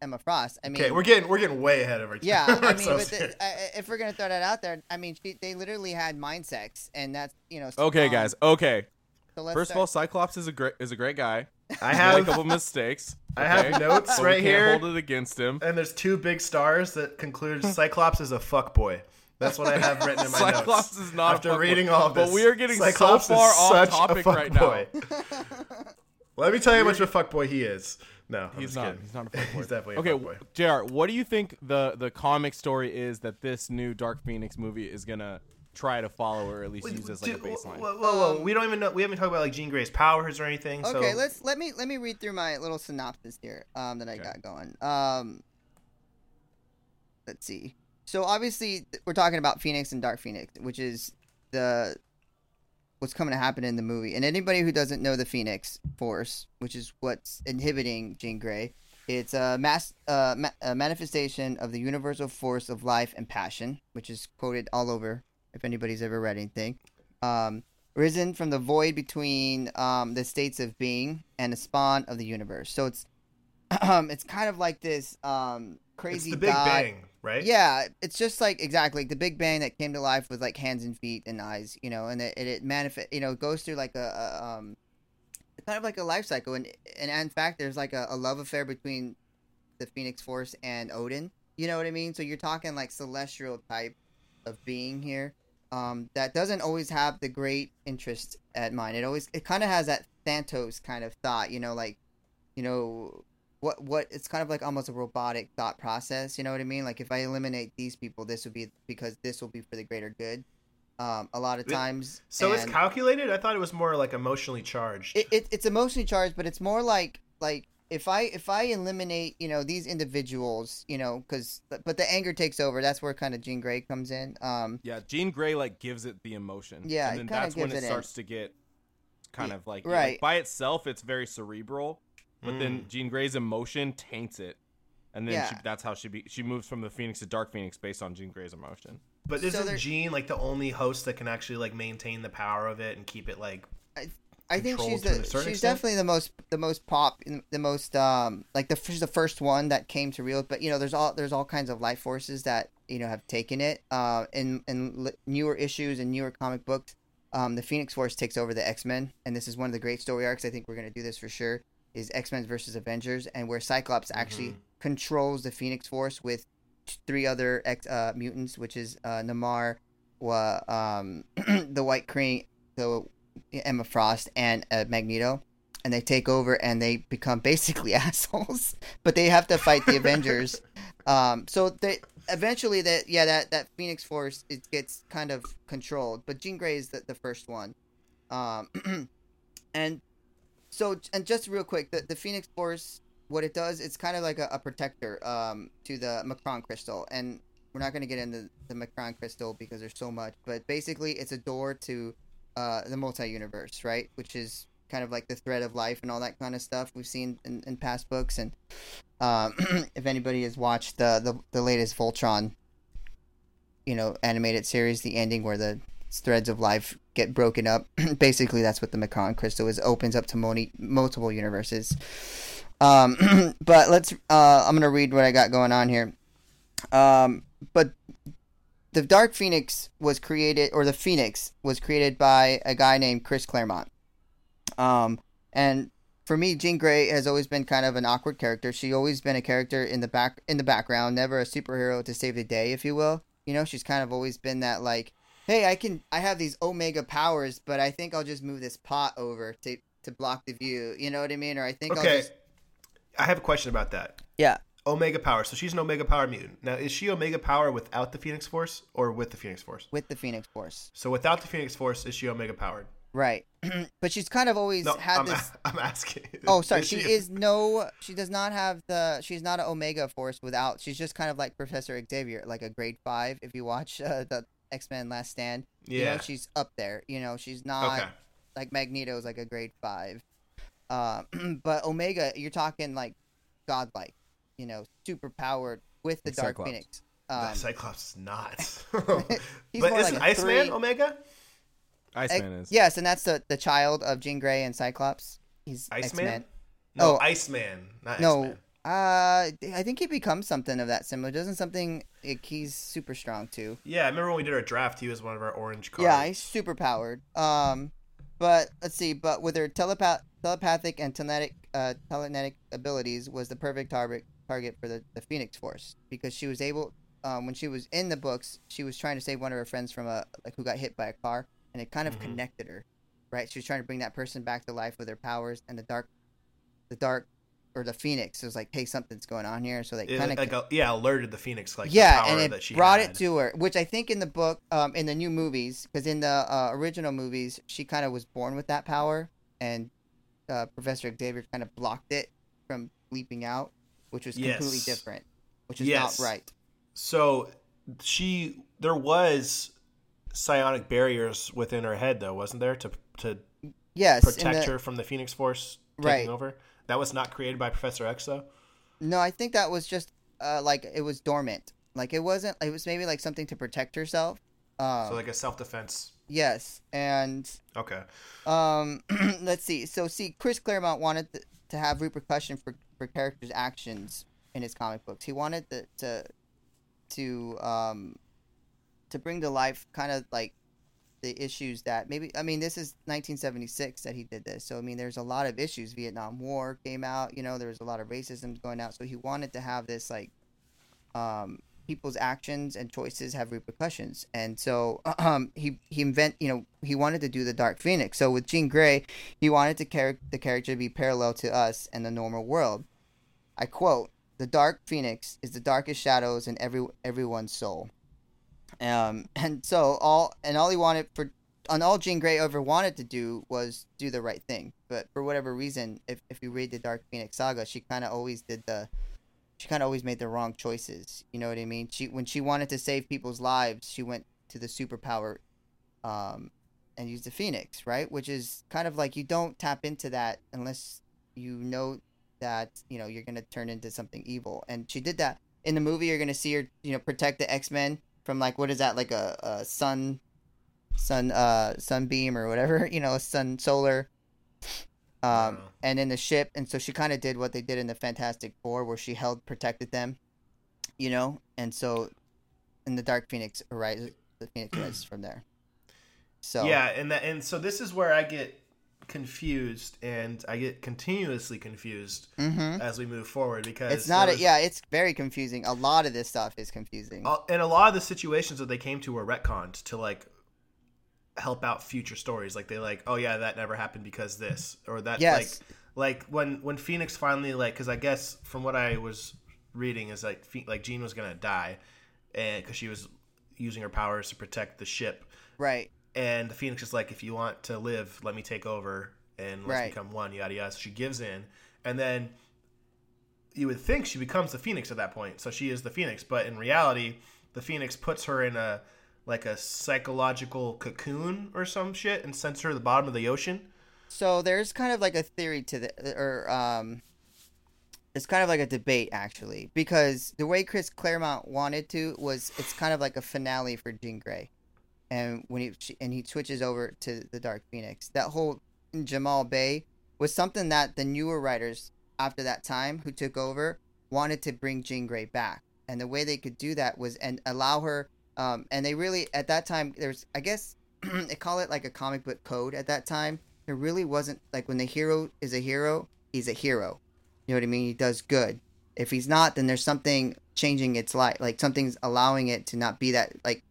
Emma Frost. I mean, okay, we're getting we're getting way ahead of our Yeah, I mean, but the, I- I- if we're gonna throw that out there, I mean, she, they literally had mind sex, and that's you know. okay, guys. Okay. So let's First of all, Cyclops is a great is a great guy. I He made a have couple mistakes. I have notes But right here. hold it against him. and there's two big stars that conclude Cyclops is a fuck boy. That's what I have written in my Cyclops notes. Cyclops is not a After reading all this, But we are getting so Cyclops far off topic right now. Let me tell you how much of a fuckboy he is. No, I'm He's not. kidding. He's not a fuckboy. He's definitely a okay. fuckboy. Jr. What do you think the the comic story is that this new Dark Phoenix movie is gonna try to follow or at least use as like a baseline? Whoa, whoa, whoa. we don't even know. We haven't talked about like Jean Grey's powers or anything. Okay, so let's let me let me read through my little synopsis here um, that I Okay. got going. Um, let's see. So obviously we're talking about Phoenix and Dark Phoenix, which is the what's coming to happen in the movie. And anybody who doesn't know the Phoenix Force, which is what's inhibiting Jean Grey, it's a mass uh, ma- a manifestation of the universal force of life and passion, which is quoted all over. If anybody's ever read anything, um, risen from the void between um, the states of being and the spawn of the universe. So it's um, it's kind of like this um, it's crazy the Big god. Bang, right? Yeah, it's just like exactly like the Big Bang that came to life with like hands and feet and eyes, you know, and it it, it manifest, you know, goes through like a, a um, kind of like a life cycle, and and in fact, there's like a, a love affair between the Phoenix Force and Odin. You know what I mean? So you're talking like celestial type of being here. Um, that doesn't always have the great interest at mind. It always it kind of has that Thanos kind of thought, you know, like you know what what it's kind of like almost a robotic thought process. You know what I mean? Like if I eliminate these people, this would be because this will be for the greater good. Um, a lot of times, So it's calculated. I thought it was more like emotionally charged. it, it, it's emotionally charged, but it's more like like if I if I eliminate you know these individuals, you know, because but the anger takes over. That's where kind of Jean Grey comes in. Um, Yeah, Jean Grey like gives it the emotion. Yeah, and then that's when gives it it in. starts to get kind Yeah, of like right. like, by itself, it's very cerebral, but then Mm. Jean Grey's emotion taints it, and then she, that's how she be she moves from the Phoenix to Dark Phoenix based on Jean Grey's emotion. But So isn't there- Jean like the only host that can actually like maintain the power of it and keep it like? I think she's the she's extent? definitely the most the most pop the most um like the she's the first one that came to real but you know there's all there's all kinds of life forces that you know have taken it uh in in newer issues and newer comic books um the Phoenix Force takes over the X Men and this is one of the great story arcs I think we're gonna do this for sure is X Men versus Avengers and where Cyclops actually Mhm. controls the Phoenix Force with three other X uh mutants which is uh Namor um the White Crane the Emma Frost and uh, Magneto, and they take over and they become basically assholes. But they have to fight the Avengers. Um, so they eventually that yeah that that Phoenix Force it gets kind of controlled. But Jean Grey is the, the first one, um, and so and just real quick the the Phoenix Force what it does it's kind of like a, a protector um to the M'Kraan crystal and we're not going to get into the M'Kraan crystal because there's so much but basically it's a door to uh, the multi-universe, right? Which is kind of like the thread of life and all that kind of stuff we've seen in, in past books. And um, if anybody has watched the, the the latest Voltron, you know, animated series, the ending where the threads of life get broken up, basically that's what the M'Kraan crystal is. Opens up to moni- multiple universes. Um, but let's. Uh, I'm gonna read what I got going on here. Um, but the Dark Phoenix was created, or the Phoenix was created by a guy named Chris Claremont. Um, and for me, Jean Grey has always been kind of an awkward character. She always been a character in the back in the background, never a superhero to save the day, if you will. You know, she's kind of always been that like, hey, I can, I have these Omega powers, but I think I'll just move this pot over to to block the view. You know what I mean? Or I think I'll just I have a question about that. yeah. Omega power. So she's an Omega power mutant. Now, is she Omega power without the Phoenix Force or with the Phoenix Force? with the Phoenix Force, So without the Phoenix Force, is she Omega powered? right? but she's kind of always No, had I'm, this. I'm asking. Oh, sorry. She is no. She does not have the. She's not an Omega Force without. She's just kind of like Professor Xavier, like a grade five. If you watch uh, the X Men Last Stand, you Yeah. know she's up there. You know she's not Okay. like Magneto's like a grade five. Um, but Omega, you're talking like godlike. You know, super powered with the Like Dark Cyclops. Phoenix. The Um, Cyclops is not. But isn't like Iceman three. Omega? Iceman Ex- is. Yes, and that's the the child of Jean Grey and Cyclops. He's Iceman? X-Men. No, Oh. Iceman, not No, X-Man. uh, I think he becomes something of that similar. Doesn't something like, he's super strong too? Yeah, I remember when we did our draft, he was one of our orange cards. Yeah, he's super powered. Um, but let's see. But with her telepath, telepathic and telenetic, uh, telenetic abilities, was the perfect target target for the, the Phoenix Force because she was able. Um, when she was in the books, she was trying to save one of her friends from a like who got hit by a car, and it kind of Mhm. connected her. Right, she was trying to bring that person back to life with her powers, and the dark, the dark, or the Phoenix was like, "Hey, something's going on here." So they kind of like, uh, yeah, alerted the Phoenix like the yeah, power and it that she brought had. it to her, which I think in the book, um, in the new movies, because in the uh, original movies, she kind of was born with that power, and uh, Professor Xavier kind of blocked it from leaping out, which was completely different, which is Yes. not right. So she there was psionic barriers within her head though, wasn't there, to to Yes, protect the- her from the Phoenix Force taking Right. over? That was not created by Professor X though. No, I think that was just uh, like it was dormant. Like it wasn't. It was maybe like something to protect herself. Um, so like a self defense. yes, and Okay. Um, let's see. So, see, Chris Claremont wanted th- to have repercussion for, for characters' actions in his comic books. He wanted the, to to um to bring to life kind of like the issues that maybe I mean this is 1976 that he did this. So I mean there's a lot of issues. Vietnam War came out, you know, there was a lot of racism going out. So he wanted to have this like um people's actions and choices have repercussions, and so um, he he invent you know he wanted to do the Dark Phoenix. So with Jean Grey, he wanted the char- the character to be parallel to us and the normal world. I quote: "The Dark Phoenix is the darkest shadows in every everyone's soul." Um, and so all and all he wanted for and all Jean Grey ever wanted to do was do the right thing. But for whatever reason, if if you read the Dark Phoenix saga, she kind of always did the she kind of always made the wrong choices. You know what I mean? She when she wanted to save people's lives, she went to the superpower um and used the Phoenix, right? Which is kind of like you don't tap into that unless you know that, you know, you're going to turn into something evil. And she did that. In the movie you're going to see her, you know, protect the X-Men from like what is that like a, a sun sun uh sunbeam or whatever you know a sun solar um and in the ship and so she kind of did what they did in the fantastic four where she held protected them you know and so in the dark phoenix arises the phoenix arises from there so Yeah, and that and so this is where I get confused and I get continuously confused hmm as we move forward because it's not there a, yeah it's very confusing. A lot of this stuff is confusing. Uh, and a lot of the situations that they came to were retconned to like help out future stories. Like they like oh yeah that never happened because this or that Yes. like like when when phoenix finally like because i guess from what i was reading is like like jean was gonna die and because she was using her powers to protect the ship. Right and the phoenix is like if you want to live let me take over and let's Right. become one yada yada. So she gives in. And then you would think she becomes the phoenix at that point. So she is the phoenix. But in reality the phoenix puts her in a like a psychological cocoon or some shit and sends her to the bottom of the ocean. So there's kind of like a theory to the, or um, it's kind of like a debate actually, because the way Chris Claremont wanted to was it's kind of like a finale for Jean Grey, and when he and he switches over to the Dark Phoenix, that whole Jamaica Bay was something that the newer writers after that time who took over wanted to bring Jean Grey back, and the way they could do that was and allow her. Um, and they really at that time there's I guess they call it like a comic book code at that time there really wasn't like when the hero is a hero, he's a hero. You know what I mean? He does good. If he's not, then there's something changing its life. Like something's allowing it to not be that like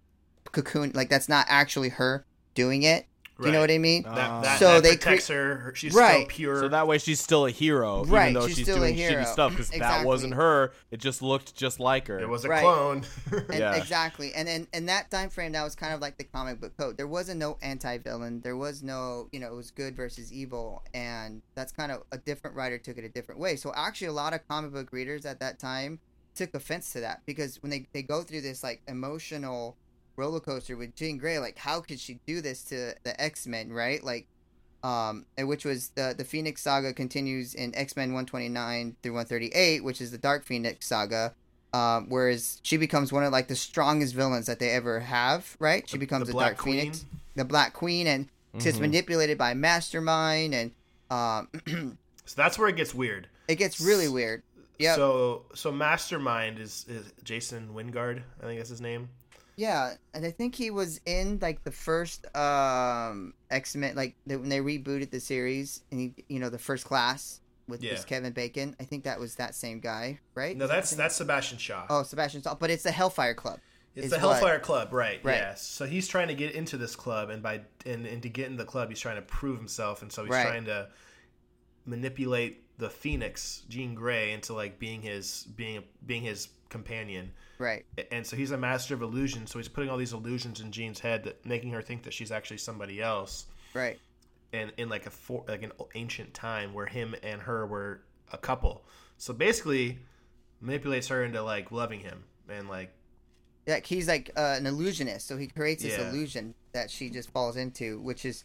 cocoon. Like that's not actually her doing it. Do you know what I mean? That, that, So that they protects her her- she's Right. still pure So that way she's still a hero, Right, even though she's she's, still a doing hero. shitty stuff because that wasn't her. It just looked just like her. it was a Right. clone And Yeah. Exactly. And in, in that time frame, that was kind of like the comic book code. There wasn't no anti-villain. There was no, you know, it was good versus evil. And that's kind of a different writer took it a different way. So actually, a lot of comic book readers at that time took offense to that because when they, they go through this like emotional roller coaster with Jean Grey, like how could she do this to the X-Men, right? Like, um, and which was the the Phoenix saga continues in X Men 129 through 138, which is the Dark Phoenix saga. Um, whereas she becomes one of like the strongest villains that they ever have, right? She becomes the, Black Dark Queen. Phoenix, the Black Queen, and gets Mhm. manipulated by Mastermind, and um, so that's where it gets weird it gets really weird. Yeah. so so mastermind is, is jason wyngarde i think that's his name Yeah, and I think he was in like the first um X Men, like the, when they rebooted the series, and he, you know, the first class with Yeah. Kevin Bacon. I think that was that same guy, right? no that's that's sebastian shaw Oh, Sebastian Stan, but it's the Hellfire Club. It's the what- Hellfire Club, right? Right. Yes. So he's trying to get into this club, and by and, and to get in the club, he's trying to prove himself, and so he's Right. trying to manipulate the Phoenix, Jean Grey, into like being his being being his companion. Right. And so he's a master of illusion. So he's putting all these illusions in Jean's head, that making her think that she's actually somebody else. Right. And in like a for, like an ancient time where him and her were a couple. So basically, manipulates her into like loving him and like Yeah, he's like uh, an illusionist, so he creates this Yeah. illusion that she just falls into, which is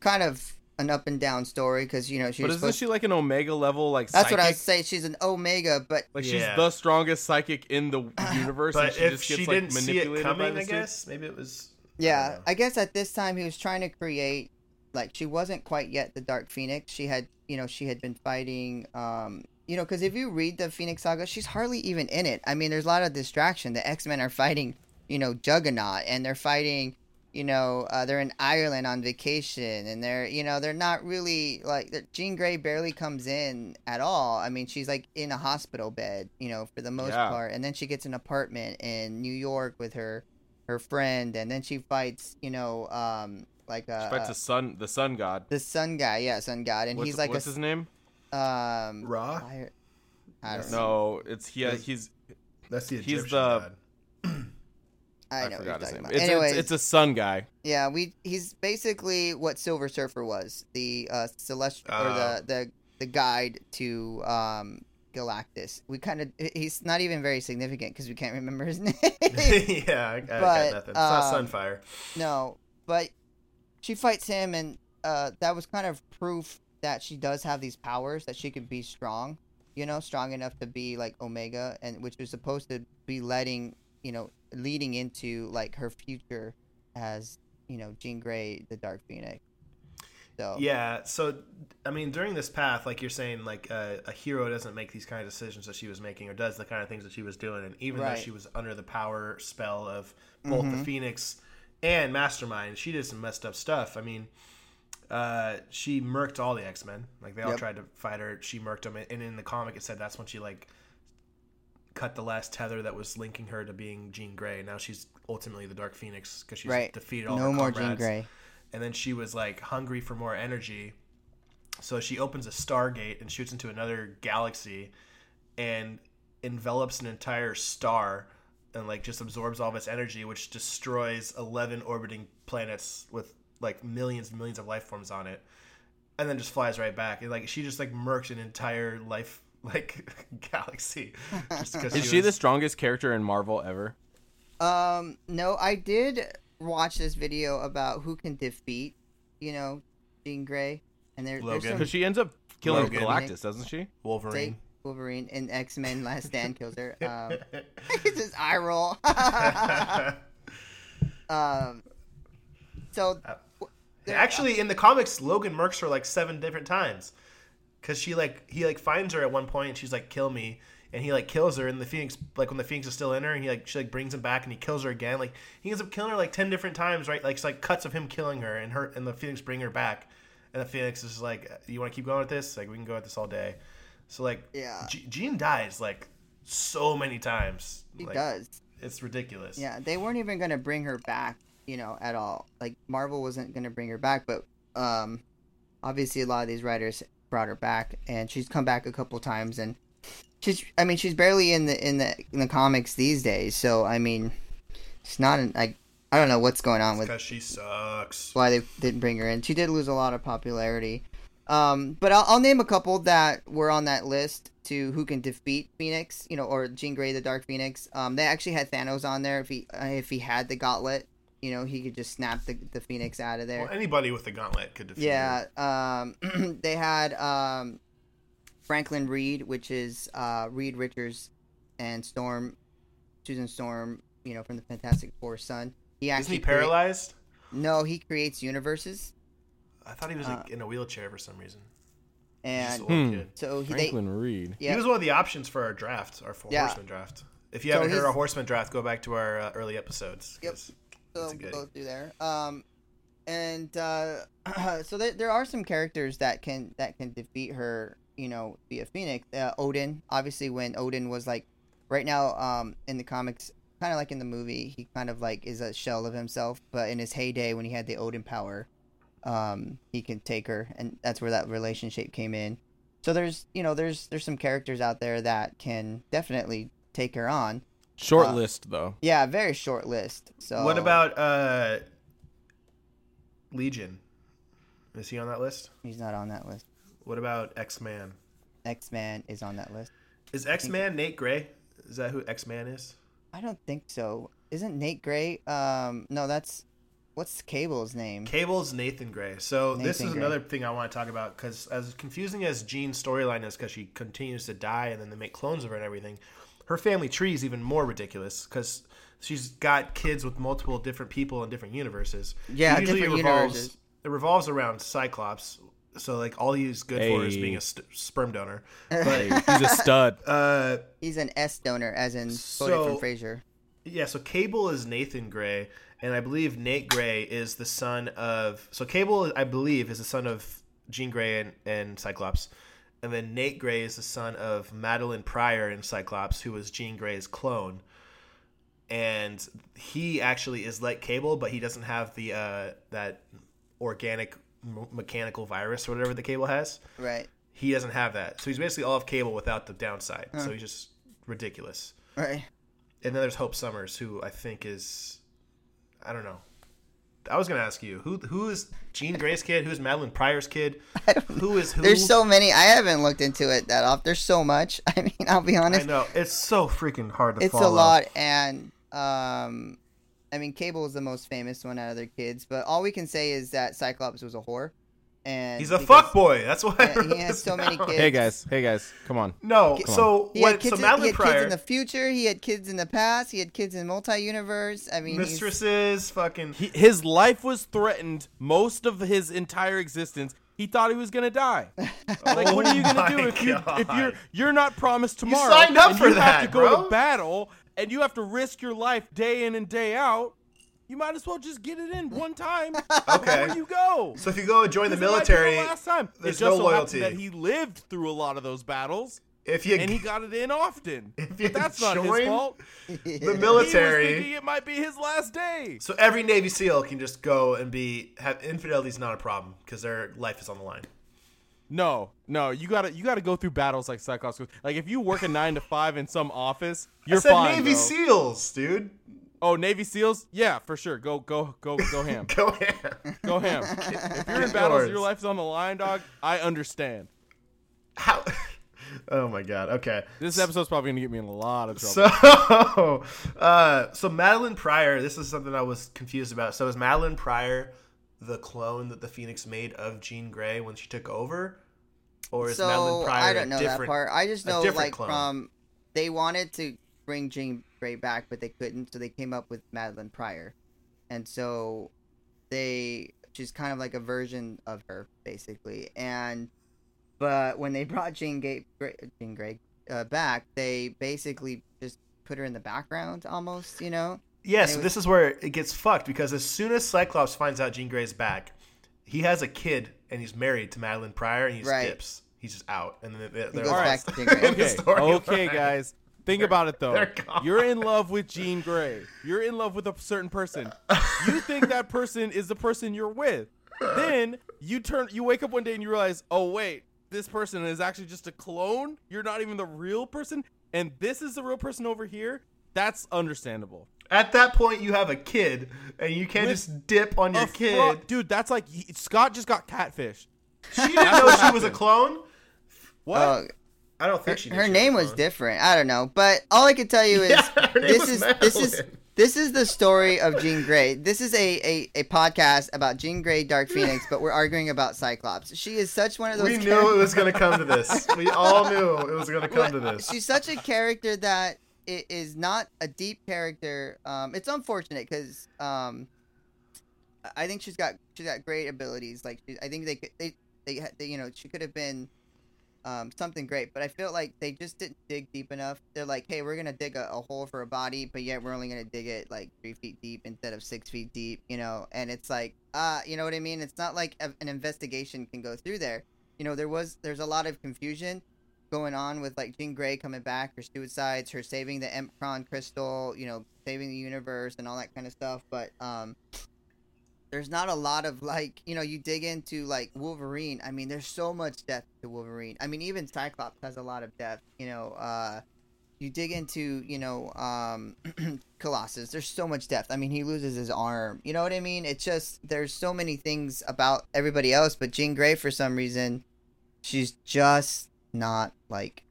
kind of an up and down story because you know she's. But isn't supposed- she like an Omega level like That's psychic? what I was saying. She's an Omega, but Like she's the strongest psychic in the universe, and But she if just she gets like didn't see it coming, I this dude? guess maybe it was. Yeah, know. I guess at this time he was trying to create like she wasn't quite yet the Dark Phoenix. She had, you know, she had been fighting um you know, cuz if you read the Phoenix Saga, she's hardly even in it. I mean, there's a lot of distraction. The X-Men are fighting, you know, Juggernaut and they're fighting you know, uh, they're in Ireland on vacation, and they're, you know, they're not really like Jean Grey barely comes in at all. I mean, she's like in a hospital bed, you know, for the most Yeah. part, and then she gets an apartment in New York with her her friend, and then she fights, you know, um, like uh, Fights uh, the sun, the sun god. the Sun Guy, yeah, Sun God, and What's, he's like what's a his name? um, Ra? fire- I don't know. No, it's he. He's That's the He's the- god. I, I, know what forgot his name. about. It's, Anyways, it's, it's a sun guy. Yeah, we he's basically what Silver Surfer was, the uh celestial or Oh. the the the guide to um Galactus. We kind of he's not even very significant because we can't remember his name. yeah, I, I But, got nothing. It's not um, Sunfire. no, but she fights him, and uh that was kind of proof that she does have these powers that she could be strong. You know, strong enough to be like Omega, and which was supposed to be letting you know leading into like her future as you know Jean Grey, the Dark Phoenix. So Yeah, so I mean, during this path, like you're saying, like uh, a hero doesn't make these kind of decisions that she was making, or does the kind of things that she was doing, and even though she was under the power spell of both the Mhm. Phoenix and Mastermind, she did some messed up stuff. I mean, uh, she murked all the X Men. Like they all Yep. tried to fight her. She murked them, and in the comic, it said that's when she like cut the last tether that was linking her to being Jean Grey. Now she's ultimately the Dark Phoenix because she's Right. defeated all no her more Jean Grey. and then she was like hungry for more energy so she opens a stargate and shoots into another galaxy and envelops an entire star and like just absorbs all of its energy which destroys 11 orbiting planets with like millions and millions of life forms on it and then just flies right back and like she just like murked an entire life like galaxy just Is she the strongest character in Marvel ever? Um, no, I did watch this video about who can defeat, you know, Jean Grey, and there, there's Logan. some Because she ends up killing Logan. Galactus, doesn't she? wolverine say Wolverine in X Men Last Stand kills her. Um, it's just eye roll. um, so there- Actually, in the comics, Logan murks her like seven different times, because she like he like finds her at one point and she's like kill me, and he like kills her, and the Phoenix like when the Phoenix is still in her, and he like she like brings him back and he kills her again. Like he ends up killing her like ten different times, right? Like it's like cuts of him killing her, and her and the Phoenix bring her back, and the Phoenix is like, you want to keep going with this? Like we can go with this all day. So like Yeah. G- Jean dies like so many times. she like, does. It's ridiculous. Yeah, they weren't even gonna bring her back, you know, at all. Like Marvel wasn't gonna bring her back, but um, obviously a lot of these writers brought her back, and she's come back a couple times, and she's, I mean, she's barely in the in the in the comics these days. So I mean, it's not an, like I don't know what's going on with because she sucks. why they didn't bring her in. She did lose a lot of popularity. Um, but I'll, I'll name a couple that were on that list to who can defeat Phoenix, you know, or Jean Grey, the Dark Phoenix. Um, they actually had Thanos on there. If he uh, if he had the gauntlet, you know, he could just snap the, the Phoenix out of there. Well, anybody with the gauntlet could defeat. her. Yeah. Um, they had um, Franklin Reed, which is uh, Reed Richards and Storm, Susan Storm, you know, from the Fantastic Four son. He Isn't actually he crea- paralyzed? no, he creates universes. I thought he was like, Uh, in a wheelchair for some reason. And Hmm. so he they, Franklin Reed. yeah, He was one of the options for our draft, our four Yeah. horseman draft. If you So haven't heard he's- our horseman draft, go back to our uh, early episodes. Yep. So we'll go through there. Um, and uh, so there, there are some characters that can that can defeat her. You know, via Phoenix. Uh, Odin, obviously, when Odin was like, right now, um, in the comics, kind of like in the movie, he kind of like is a shell of himself. But in his heyday, when he had the Odin power, um, he can take her, and that's where that relationship came in. So there's, you know, there's there's some characters out there that can definitely take her on. Short Uh, list though. Yeah, very short list. So What about uh, Legion? Is he on that list? He's not on that list. What about X Man? X Man is on that list. Is X Man Nate Gray? Is that who X Man is? I don't think so. Isn't Nate Gray? Um, no, that's what's Cable's name? Cable's Nathan Gray. So this is Gray. another thing I want to talk about because as confusing as Jean's storyline is, because she continues to die and then they make clones of her and everything, her family tree is even more ridiculous because she's got kids with multiple different people in different universes. Yeah, Usually different it revolves, universes. It revolves around Cyclops. So like all he's good for is being a st- sperm donor. Hey, he's a stud. Uh, He's an S donor, as in So- from Frasier. Yeah, so Cable is Nathan Gray, and I believe Nate Gray is the son of. So Cable, I believe, is the son of Jean Grey and, and Cyclops, and then Nate Gray is the son of Madelyne Pryor and Cyclops, who was Jean Grey's clone. And he actually is like Cable, but he doesn't have the uh, that organic m- mechanical virus or whatever the Cable has. Right. He doesn't have that, so he's basically all of Cable without the downside. Huh. So he's just ridiculous. Right. And then there's Hope Summers, who I think is, I don't know. I was gonna ask you who who is Jean Grey's kid? Who's Madelyne Pryor's kid? Who is who? There's so many. I haven't looked into it that often. There's so much. I mean, I'll be honest. I know it's so freaking hard to It's follow. a lot, and um, I mean, Cable is the most famous one out of their kids. But all we can say is that Cyclops was a whore, and He's a because- fuck boy. That's why. Yeah, he has this so many kids. Hey guys, hey guys, come on. No, Come so He had what? kids. So in, he had Pryor, kids in the future. He had kids in the past. He had kids in multi-universe. I mean, mistresses, fucking. He, his life was threatened most of his entire existence. He thought he was gonna die. Like, what are you gonna Oh do if you if you're you're not promised tomorrow? You signed up and for you that, have to go bro. to battle and you have to risk your life day in and day out. You might as well just get it in one time Okay. before you go. So if you go and join the military, last time. there's it just no so loyalty. that he lived through a lot of those battles if you and he got it in often. If you that's not his fault. the He was military, thinking it might be his last day. so every Navy SEAL can just go and be have infidelity is not a problem because their life is on the line. No, no, you gotta you gotta go through battles like Cyclops. Like if you work a nine to five in some office, you're I said fine. Navy bro. SEALs, dude. Oh, Navy SEAls? Yeah, for sure. Go go go go ham. Go ahead. Go ham. If you're in battles, yours. your life's on the line, dog. I understand. How? Oh my god. Okay. This episode's probably gonna get me in a lot of trouble. So, uh, so Madelyne Pryor. This is something I was confused about. So is Madelyne Pryor the clone that the Phoenix made of Jean Grey when she took over, or is Madelyne Pryor I don't know that different? part. I just know like clone? from they wanted to bring Jean Grey back, but they couldn't, so they came up with Madelyne Pryor, and so they she's kind of like a version of her basically. And but when they brought Jean Grey, Jean Grey uh, back, they basically just put her in the background almost, you know. Yeah, so was- this is where it gets fucked because as soon as Cyclops finds out Jean Grey's back, he has a kid and he's married to Madelyne Pryor and he just Right. He's just out, and then they're, they're goes lost. back to Jean Grey. in the Okay, story okay, guys. Think about it though. You're in love with Jean Grey. You're in love with a certain person. You think that person is the person you're with. Then you turn you wake up one day and you realize, "Oh wait, this person is actually just a clone. You're not even the real person and this is the real person over here." That's understandable. At that point, you have a kid, and you can't With just dip on your kid. fraud- dude, that's like Scott just got catfish. She didn't know she was a clone. What? Uh, I don't think she. Did her name was different. I don't know, but all I can tell you is Yeah, this is this is this is the story of Jean Grey. This is a, a, a podcast about Jean Grey, Dark Phoenix, but we're arguing about Cyclops. She is such one of those. We characters- knew it was going to come to this. We all knew it was going to come to this. She's such a character that it is not a deep character. Um, it's unfortunate because um, I think she's got she's got great abilities. Like I think they could they they, they you know she could have been um, something great, but I feel like they just didn't dig deep enough. They're like, hey, we're gonna dig a, a hole for a body, but yet we're only gonna dig it like three feet deep instead of six feet deep, you know. And it's like, uh, you know what I mean? It's not like a, an investigation can go through there. You know, there was there's a lot of confusion going on with like Jean Grey coming back, her suicides, her saving the M'Kraan crystal, you know, saving the universe and all that kind of stuff. But um, there's not a lot of like, you know, you dig into like Wolverine. I mean, there's so much depth to Wolverine. I mean, even Cyclops has a lot of depth. You know, uh, you dig into, you know, um, Colossus. There's so much depth. I mean, he loses his arm. You know what I mean? It's just there's so many things about everybody else, but Jean Grey for some reason, she's just not like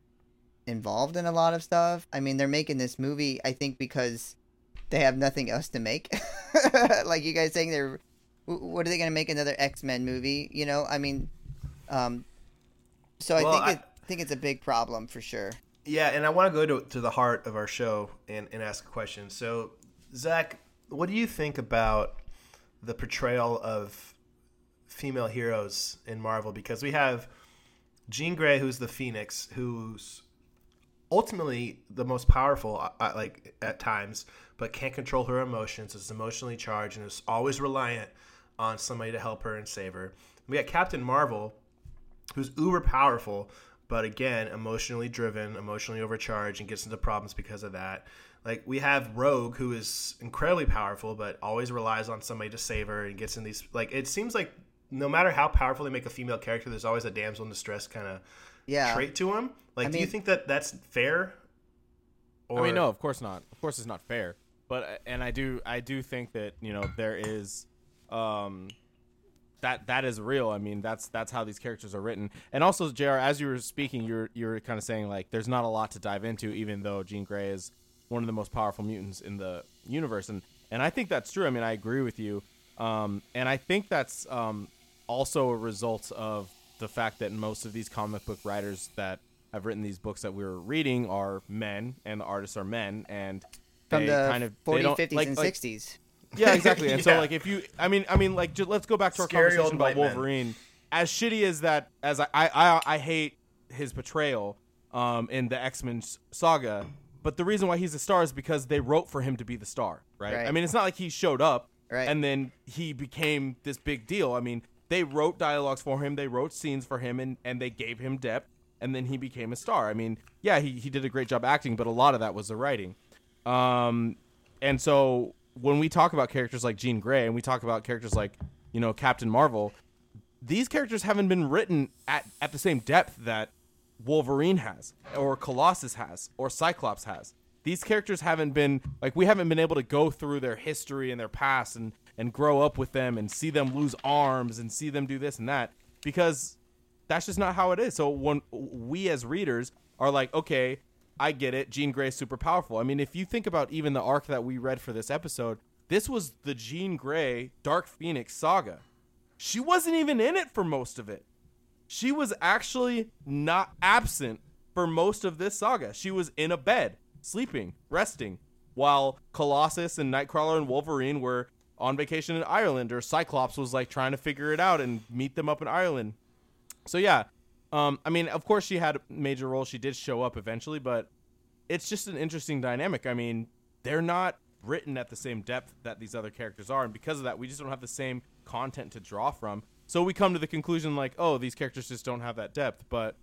involved in a lot of stuff. I mean, they're making this movie, I think, because they have nothing else to make. like you guys saying, they're what are they going to make another X Men movie? You know, I mean, um, so I Well, think I- it, I think it's a big problem for sure. Yeah, and I want to go to, to the heart of our show and, and ask a question. So, Zach, what do you think about the portrayal of female heroes in Marvel? Because we have Jean Grey, who's the Phoenix, who's ultimately the most powerful, uh, uh, like at times, but can't control her emotions. Is emotionally charged and is always reliant on somebody to help her and save her. We got Captain Marvel, who's uber powerful, but again, emotionally driven, emotionally overcharged, and gets into problems because of that. Like we have Rogue, who is incredibly powerful, but always relies on somebody to save her and gets in these. Like it seems like no matter how powerful they make a female character, there's always a damsel in distress kind of Yeah. trait to him. Like, I do you think that that's fair? I mean, no, of course not. Of course, it's not fair. But and I do, I do think that you know there is, um, that that is real. I mean, that's that's how these characters are written. And also, JR As you were speaking, you're you're kind of saying like there's not a lot to dive into, even though Jean Grey is one of the most powerful mutants in the universe. And and I think that's true. I mean, I agree with you. Um, and I think that's um, also a result of the fact that most of these comic book writers that have written these books that we were reading are men, and the artists are men, and From they the kind of 40s, 50s, like- and like- 60s. yeah, exactly. And Yeah. so, like, if you, I mean, I mean, like, ju- let's go back to our Scary conversation about white men. Wolverine. As shitty as that, as I, I, I, I hate his portrayal um, in the X Men saga. But the reason why he's a star is because they wrote for him to be the star, right? Right. I mean, it's not like he showed up Right. and then he became this big deal. I mean, they wrote dialogues for him, they wrote scenes for him, and, and they gave him depth, and then he became a star. I mean, yeah, he, he did a great job acting, but a lot of that was the writing. Um, and so when we talk about characters like Jean Grey and we talk about characters like, you know, Captain Marvel, these characters haven't been written at, at the same depth that Wolverine has, or Colossus has, or Cyclops has. These characters haven't been like we haven't been able to go through their history and their past and and grow up with them and see them lose arms and see them do this and that because that's just not how it is. So when we as readers are like, okay, I get it, Jean Grey is super powerful. I mean, if you think about even the arc that we read for this episode, this was the Jean Grey Dark Phoenix saga. She wasn't even in it for most of it. She was actually not absent for most of this saga. She was in a bed, sleeping, resting, while Colossus and Nightcrawler and Wolverine were on vacation in Ireland, or Cyclops was like trying to figure it out and meet them up in Ireland. So yeah, um, I mean, of course she had a major role. She did show up eventually, but it's just an interesting dynamic. I mean, they're not written at the same depth that these other characters are, and because of that, we just don't have the same content to draw from. So we come to the conclusion like, oh, these characters just don't have that depth. But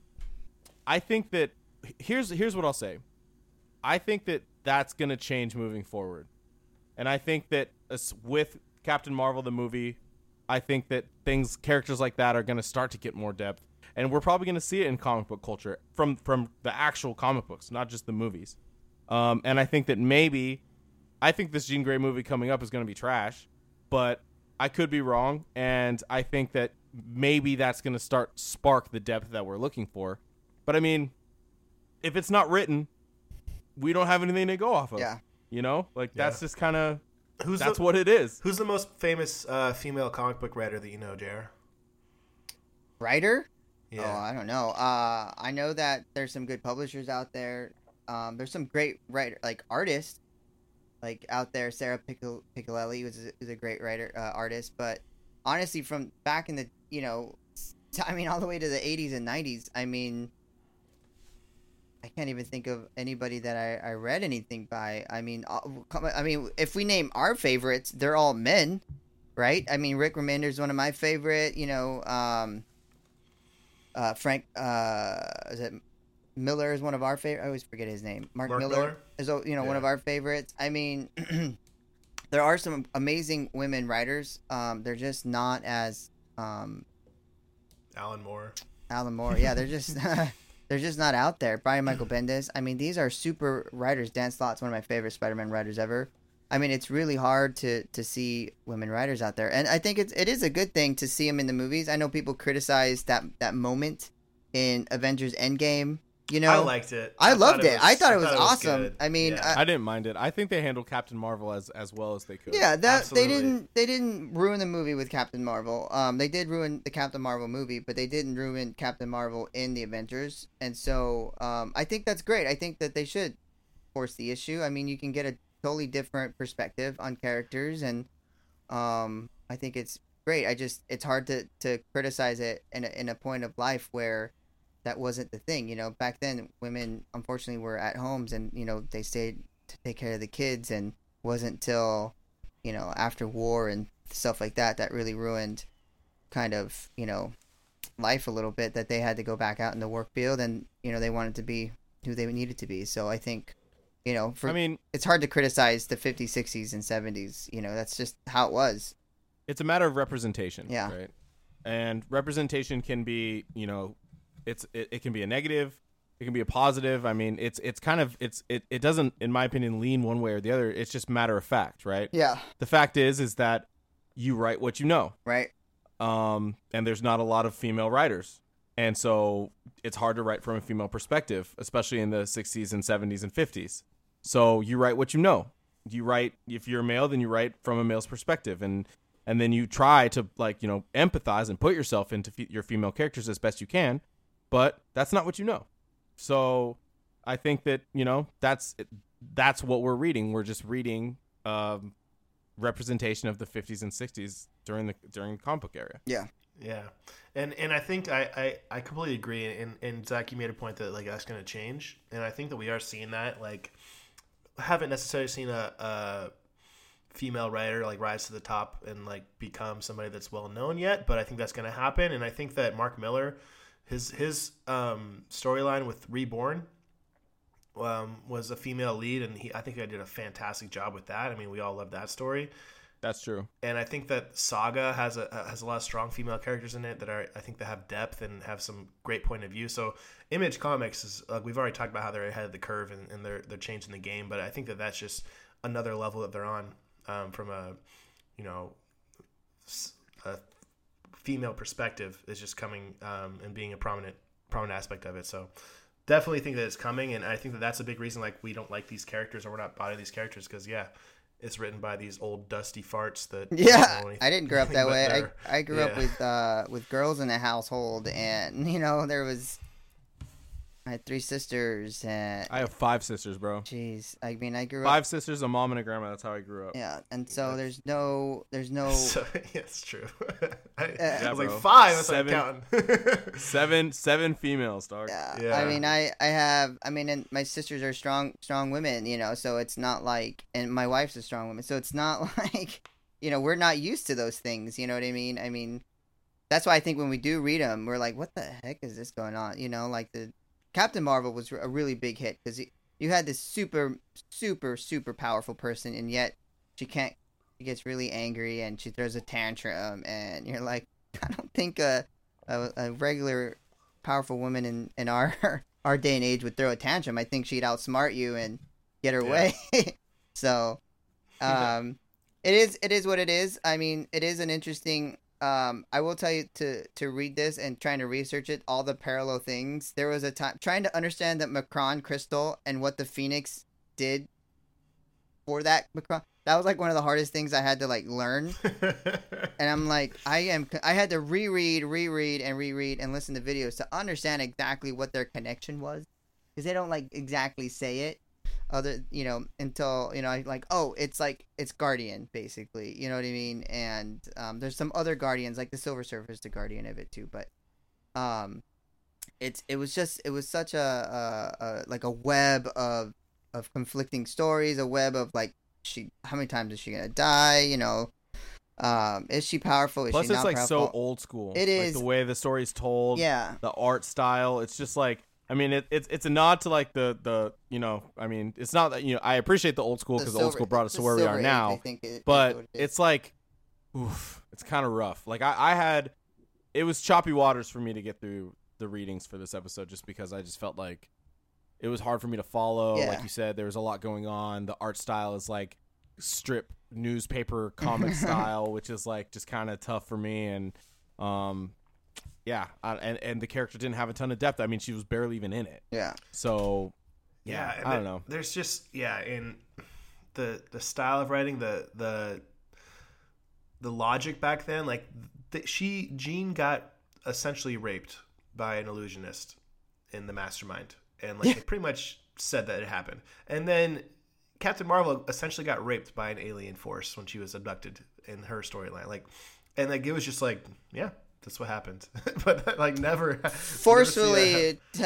I think that here's here's what I'll say. I think that that's gonna change moving forward, and I think that with Captain Marvel the movie, I think that things characters like that are gonna start to get more depth, and we're probably gonna see it in comic book culture from from the actual comic books, not just the movies. Um, and I think that maybe, I think this Jean Grey movie coming up is gonna be trash, but I could be wrong, and I think that maybe that's gonna start spark the depth that we're looking for. But I mean, if it's not written, we don't have anything to go off of. Yeah. You know, like that's Yeah. just kind of Who's that's the, what it is. Who's the most famous uh, female comic book writer that you know, Jer? Writer? Oh, I don't know. Uh, I know that there's some good publishers out there. Um, there's some great writer, like artists, like out there. Sarah Piccol- Piccolelli was a, is a great writer, uh, artist. But honestly, from back in the, you know, I mean, all the way to the 80s and 90s. I mean, I can't even think of anybody that I, I read anything by. I mean, I mean, if we name our favorites, they're all men, right? I mean, Rick Remender's one of my favorite. You know, um, uh, Frank, uh, is it Miller is one of our favorite. I always forget his name. Mark, Mark Millar, Miller? is you know one of our favorites. I mean, there are some amazing women writers. Um, they're just not as um, Alan Moore. Alan Moore. Yeah, they're just they're just not out there. Brian Michael Bendis. I mean, these are super writers. Dan Slott's one of my favorite Spider-Man writers ever. I mean, it's really hard to to see women writers out there, and I think it's it is a good thing to see them in the movies. I know people criticize that that moment in Avengers Endgame. You know, I liked it. I thought loved it. I thought it was awesome. good. I mean, Yeah. I didn't mind it. I think they handled Captain Marvel as as well as they could. Yeah, that Absolutely. they didn't they didn't ruin the movie with Captain Marvel. Um, they did ruin the Captain Marvel movie, but they didn't ruin Captain Marvel in the Avengers. And so, um, I think that's great. I think that they should force the issue. I mean, you can get a totally different perspective on characters, and um, I think it's great. I just it's hard to to criticize it in a, in a point of life where that wasn't the thing. You know, back then women unfortunately were at homes and you know they stayed to take care of the kids and wasn't till you know after war and stuff like that that really ruined kind of you know life a little bit that they had to go back out in the work field and you know they wanted to be who they needed to be. So I think you know for I mean, it's hard to criticize the 50s, 60s, and 70s. You know, that's just how it was. it's a matter of representation. Yeah. Right. And representation can be, you know, it's it, it can be a negative, it can be a positive. I mean, it's it's kind of it's it, it doesn't, in my opinion, lean one way or the other. It's just matter of fact, right? Yeah. The fact is is that you write what you know. Right. Um, and there's not a lot of female writers. And so it's hard to write from a female perspective, especially in the 60s and 70s and 50s. So you write what you know. You write if you're a male, then you write from a male's perspective, and and then you try to like you know empathize and put yourself into your female characters as best you can, but that's not what you know. So I think that you know that's that's what we're reading. We're just reading um, representation of the 50s and 60s during the during the comic book era. Yeah. Yeah, and and I think I, I, I completely agree. And and Zach, you made a point that like that's going to change, and I think that we are seeing that. Like, haven't necessarily seen a, a female writer like rise to the top and like become somebody that's well known yet, but I think that's going to happen. And I think that Mark Millar, his his um, storyline with Reborn. Um, was a female lead, and he I think I did a fantastic job with that. I mean, we all love that story That's true. and I think that Saga has a has a lot of strong female characters in it that are I think that have depth and have some great point of view. So Image Comics is like we've already talked about how they're ahead of the curve and, and they're they're changing the game, but I think that that's just another level that they're on um, from a you know a female perspective is just coming um, and being a prominent prominent aspect of it. So definitely think that it's coming, and I think that that's a big reason like we don't like these characters or we're not buying these characters because yeah. It's written by these old dusty farts that Yeah, I didn't grow up that way. I, I grew up with uh with girls in the household, and you know there was I had three sisters, and I have five sisters, bro. jeez, I mean I grew Five up. sisters, a mom and a grandma. That's how I grew up. Yeah, and so there's no there's no So, yeah, it's true. I, Yeah, I was like bro. five. That's Seven. not counting. Seven, seven females, dog. Yeah. Yeah. I mean, I I have. I mean, and my sisters are strong, strong women. You know, so it's not like, and my wife's a strong woman, so it's not like, you know, we're not used to those things. You know what I mean? I mean, that's why I think when we do read them, we're like, what the heck is this going on? You know, like the Captain Marvel was a really big hit because you had this super, super, super powerful person, and yet she can't. She gets really angry and she throws a tantrum, and you're like, I don't think a a, a regular powerful woman in in our our day and age would throw a tantrum. I think she'd outsmart you and get her Yeah. way. so, um, it is it is what it is. I mean, it is an interesting. Um, I will tell you to to read this and trying to research it, all the parallel things. There was a time trying to understand that M'Kraan crystal and what the Phoenix did for that M'Kraan. That was like one of the hardest things I had to like learn and I'm like, I am. I had to reread, reread, and reread and listen to videos to understand exactly what their connection was, because they don't like exactly say it, other you know until you know I like oh it's like it's Guardian basically, you know what I mean? And um, there's some other Guardians like the Silver Surfer is the Guardian of it too, but um, it's it was just it was such a, a, a like a web of of conflicting stories, a web of like she how many times is she gonna die, you know. Um, is she powerful? Is Plus, she it's not like powerful? so old school. it is Like, the way the story's told. Yeah, The art style. It's just like. I mean, it, it's it's a nod to like the the you know. I mean, it's not that you know. I appreciate the old school because the old school brought us to where we are age, now. I think it- but it it's like, oof, it's kind of rough. Like I, I had, it was choppy waters for me to get through the readings for this episode, just because I just felt like it was hard for me to follow. Yeah. Like you said, there was a lot going on. The art style is like strip newspaper comic style, which is like just kind of tough for me. And um, yeah, I, and and the character didn't have a ton of depth. I mean, she was barely even in it. yeah, So yeah, and I don't the- know. There's just yeah, in the the style of writing, the the the logic back then, like th- she Jean got essentially raped by an illusionist in the mastermind, and like they pretty much said that it happened, and then. Captain Marvel essentially got raped by an alien force when she was abducted in her storyline. Like, and like it was just like, yeah, That's what happened. but like never never forcefully t-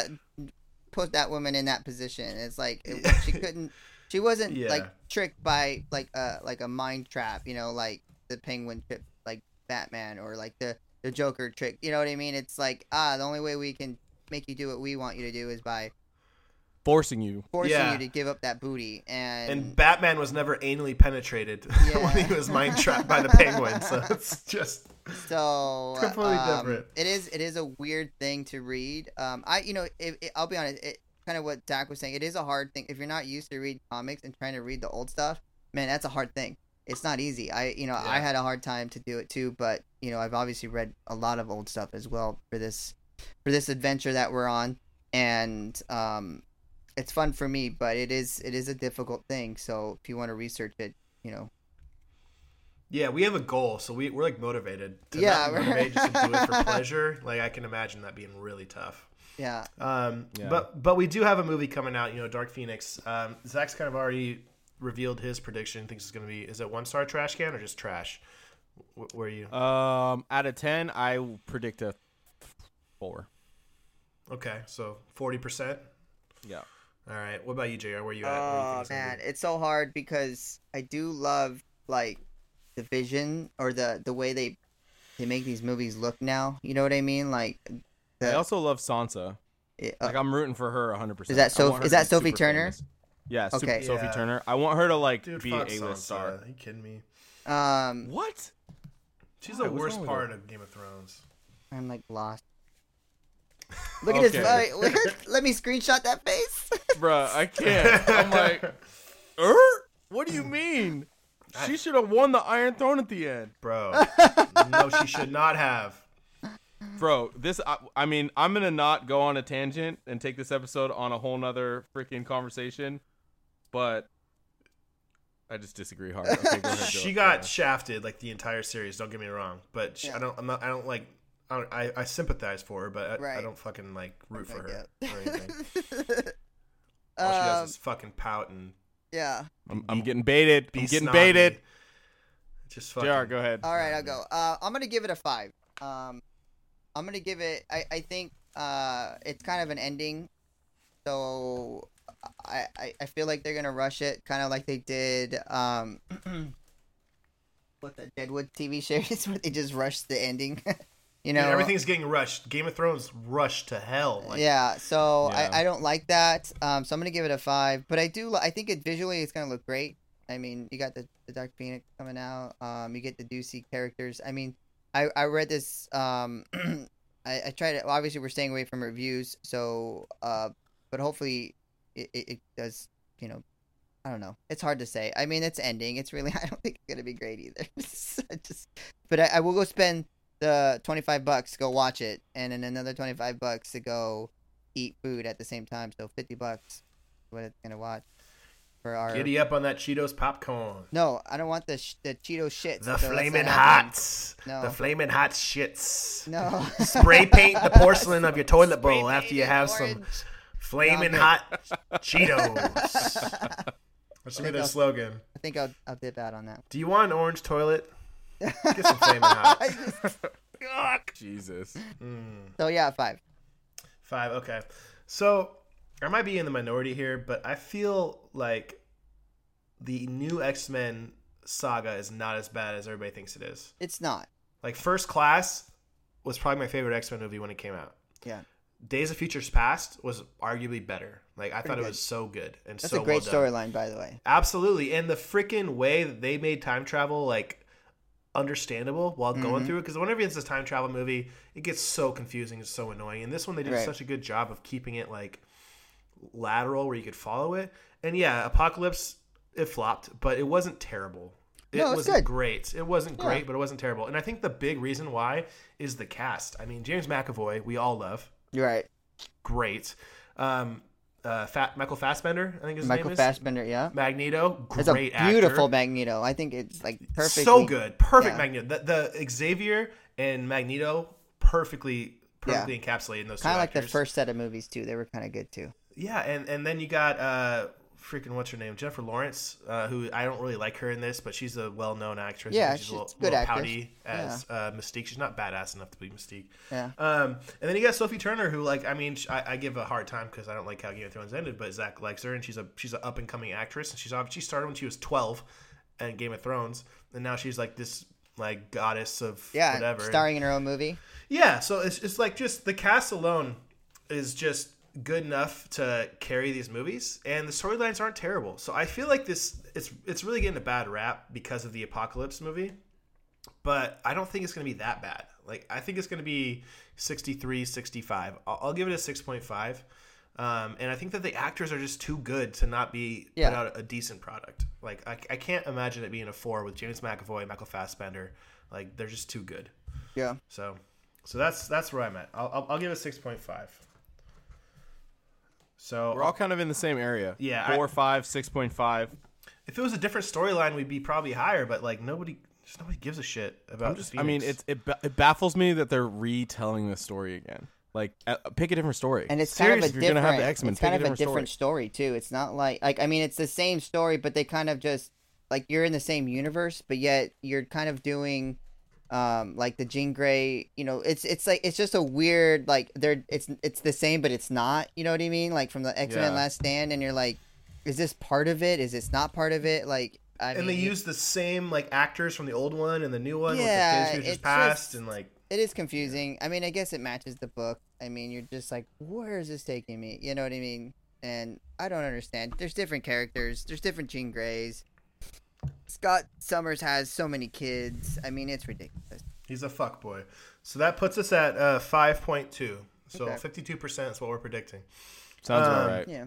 put that woman in that position. It's like it, she couldn't. She wasn't Yeah. like tricked by like a like a mind trap. You know, like the Penguin trick, like Batman, or like the the Joker trick. You know what I mean? It's like ah, the only way we can make you do what we want you to do is by Forcing you. forcing Yeah. you to give up that booty. And, And Batman was never anally penetrated Yeah. when he was mind trapped by the penguin. So it's just so Completely um, different. It is it is a weird thing to read. Um, I you know it, it, I'll be honest. It kind of what Dak was saying. It is a hard thing if you're not used to read comics and trying to read the old stuff. Man, that's a hard thing. It's not easy. I you know I had a hard time to do it too. But you know I've obviously read a lot of old stuff as well for this for this adventure that we're on, and um, it's fun for me. But it is it is a difficult thing. So if you want to research it, you know yeah, we have a goal, so we we're like motivated. To Yeah, not we're- motivate just to do it for pleasure. Like I can imagine that being really tough. yeah Um, Yeah. but but we do have a movie coming out. You know, Dark Phoenix. Um, Zach's kind of already revealed his prediction. Thinks it's going to be is it one star trash can or just trash? Wh- Where are you? Um, out of ten, I predict a four. Okay, so forty percent. Yeah. All right. What about you, JR? Where are you at? Where you Oh man, it's so hard because I do love like the vision or the the way they they make these movies look now. You know what I mean? Like, I also love Sansa. it- Like uh, I'm rooting for her 100. percent Is that Soph- is that Sophie Turner? Yeah. Su- Okay. Sophie Yeah. Turner. I want her to like Dude, be a fuck list star. Are you kidding me? um, What? She's Why? the worst part of Game of Thrones. I'm like lost. Look at this. Okay. uh, let me screenshot that face. Bruh, I can't. I'm like, er? What do you mean? She should have won the Iron Throne at the end, bro. no, she should not have. bro. This, I, I mean, I'm gonna not go on a tangent and take this episode on a whole nother freaking conversation, but I just disagree hard. Okay, go ahead. She Joe. got Yeah. shafted like the entire series. Don't get me wrong, but she, I don't. I'm not. I don't like. I, don't, I, I sympathize for her, but I, I Right. don't fucking like root for her yeah. or anything. All she does Um, is fucking pout and yeah. I'm, I'm getting baited. be I'm getting snobby. baited. Just fucking. JR, go ahead. All right, I'll go. Uh, I'm gonna give it a five. Um, I'm gonna give it. I, I think uh, it's kind of an ending, so I, I I feel like they're gonna rush it, kind of like they did. Um, what the Deadwood TV series where they just rushed the ending. you know, Dude, everything's getting rushed. Game of Thrones rushed to hell. Like, yeah, so Yeah. I, I don't like that. Um, so I'm gonna give it a five. But I do. I think it visually it's gonna look great. I mean, you got the, the Dark Phoenix coming out. Um, you get the Ducey characters. I mean, I I read this. Um, I I tried to. Obviously, we're staying away from reviews. So, uh, but hopefully, it, it, it does. You know, I don't know. It's hard to say. I mean, it's ending. It's really. I don't think it's gonna be great either. Just, but I, I will go spend the twenty five bucks to go watch it, and then another twenty five bucks to go eat food at the same time. So fifty bucks, is what it's gonna watch for our. Giddy up on that Cheetos popcorn. No, I don't want the sh- the Cheeto shit. The so flaming not happening. hots. No. The flaming hot shits. No. Spray paint the porcelain of your toilet bowl Spray after you painted have some flaming No, hot Cheetos. That should be think their I'll- slogan. I think I'll I'll dip out on that. Do you want an orange toilet? Get some flaming hot. Jesus. Mm. so yeah, five. Five. Okay. So I might be in the minority here, but I feel like the new X Men saga is not as bad as everybody thinks it is. It's not. Like First Class was probably my favorite X Men movie when it came out. Yeah. Days of Futures Past was arguably better. Like I thought it was so good and That's so a great well storyline, by the way. Absolutely, and the freaking way that they made time travel like understandable while Mm-hmm. going through it. Because whenever it's a time travel movie, it gets so confusing and so annoying. And this one, they did Right. such a good job of keeping it like lateral where you could follow it. And yeah, Apocalypse it flopped, but it wasn't terrible. It No, good. great. It wasn't Yeah. great, but it wasn't terrible. And I think the big reason why is the cast. I mean, James McAvoy, we all love, You're right. great. Um, uh, Fat Michael Fassbender, I think his Michael name is Michael Fassbender, yeah. Magneto. It's a Great beautiful actor. Magneto. I think it's like perfect. So good, perfect yeah. Magneto. The, the Xavier and Magneto perfectly, perfectly encapsulated in those. Kind two of like the first set of movies too. They were kind of good too. Yeah, and and then you got uh, freaking what's her name? Jennifer Lawrence, uh, who I don't really like her in this, but she's a well-known actress. Yeah, she's, she's a little, good little actress. pouty as uh, Mystique. She's not badass enough to be Mystique. Yeah. Um, and then you got Sophie Turner, who like I mean, I, I give a hard time because I don't like how Game of Thrones ended, but Zach likes her, and she's a she's an up and coming actress, and she's she started when she was twelve, and Game of Thrones, and now she's like this like goddess of Yeah, whatever. starring in her own movie. Yeah, so it's it's like just the cast alone is just good enough to carry these movies, and the storylines aren't terrible. So I feel like this it's it's really getting a bad rap because of the Apocalypse movie, but I don't think it's going to be that bad. Like I think it's going to be 63, 65. I'll, I'll give it a six point five. Um, and I think that the actors are just too good to not be Yeah. put out a decent product. Like I, I can't imagine it being a four with James McAvoy, Michael Fassbender. Like they're just too good. Yeah. So, so that's that's where I'm at. I'll I'll, I'll give it a six point five. So We're all kind of in the same area. Yeah, I- Four, five, six point five. if it was a different storyline, we'd be probably higher. But like nobody, just nobody gives a shit about. I'm just. the I mean, Phoenix. it's it, it baffles me that they're retelling the story again. Like, uh, pick a different story. And it's kind of a Seriously, if you're different. gonna have the X-Men, it's pick kind a of a different different story. too. It's not like like I mean, it's the same story, but they kind of just like you're in the same universe, but yet you're kind of doing um like the Jean Grey. You know, it's it's like it's just a weird like they're it's it's the same, but it's not. You know what I mean? Like from the X Men Yeah. Last Stand, and you're like, is this part of it? Is this not part of it? Like. I and mean, they use the same like actors from the old one and the new one Yeah, with the Days of Futures it's Past just- and like it is confusing. I mean, I guess it matches the book. I mean, you're just like, where is this taking me? You know what I mean? And I don't understand. There's different characters. There's different Jean Greys. Scott Summers has so many kids. I mean, it's ridiculous. he's a fuck boy. So that puts us at uh, five point two. So Okay. fifty two percent is what we're predicting. Sounds Um, about right. Yeah.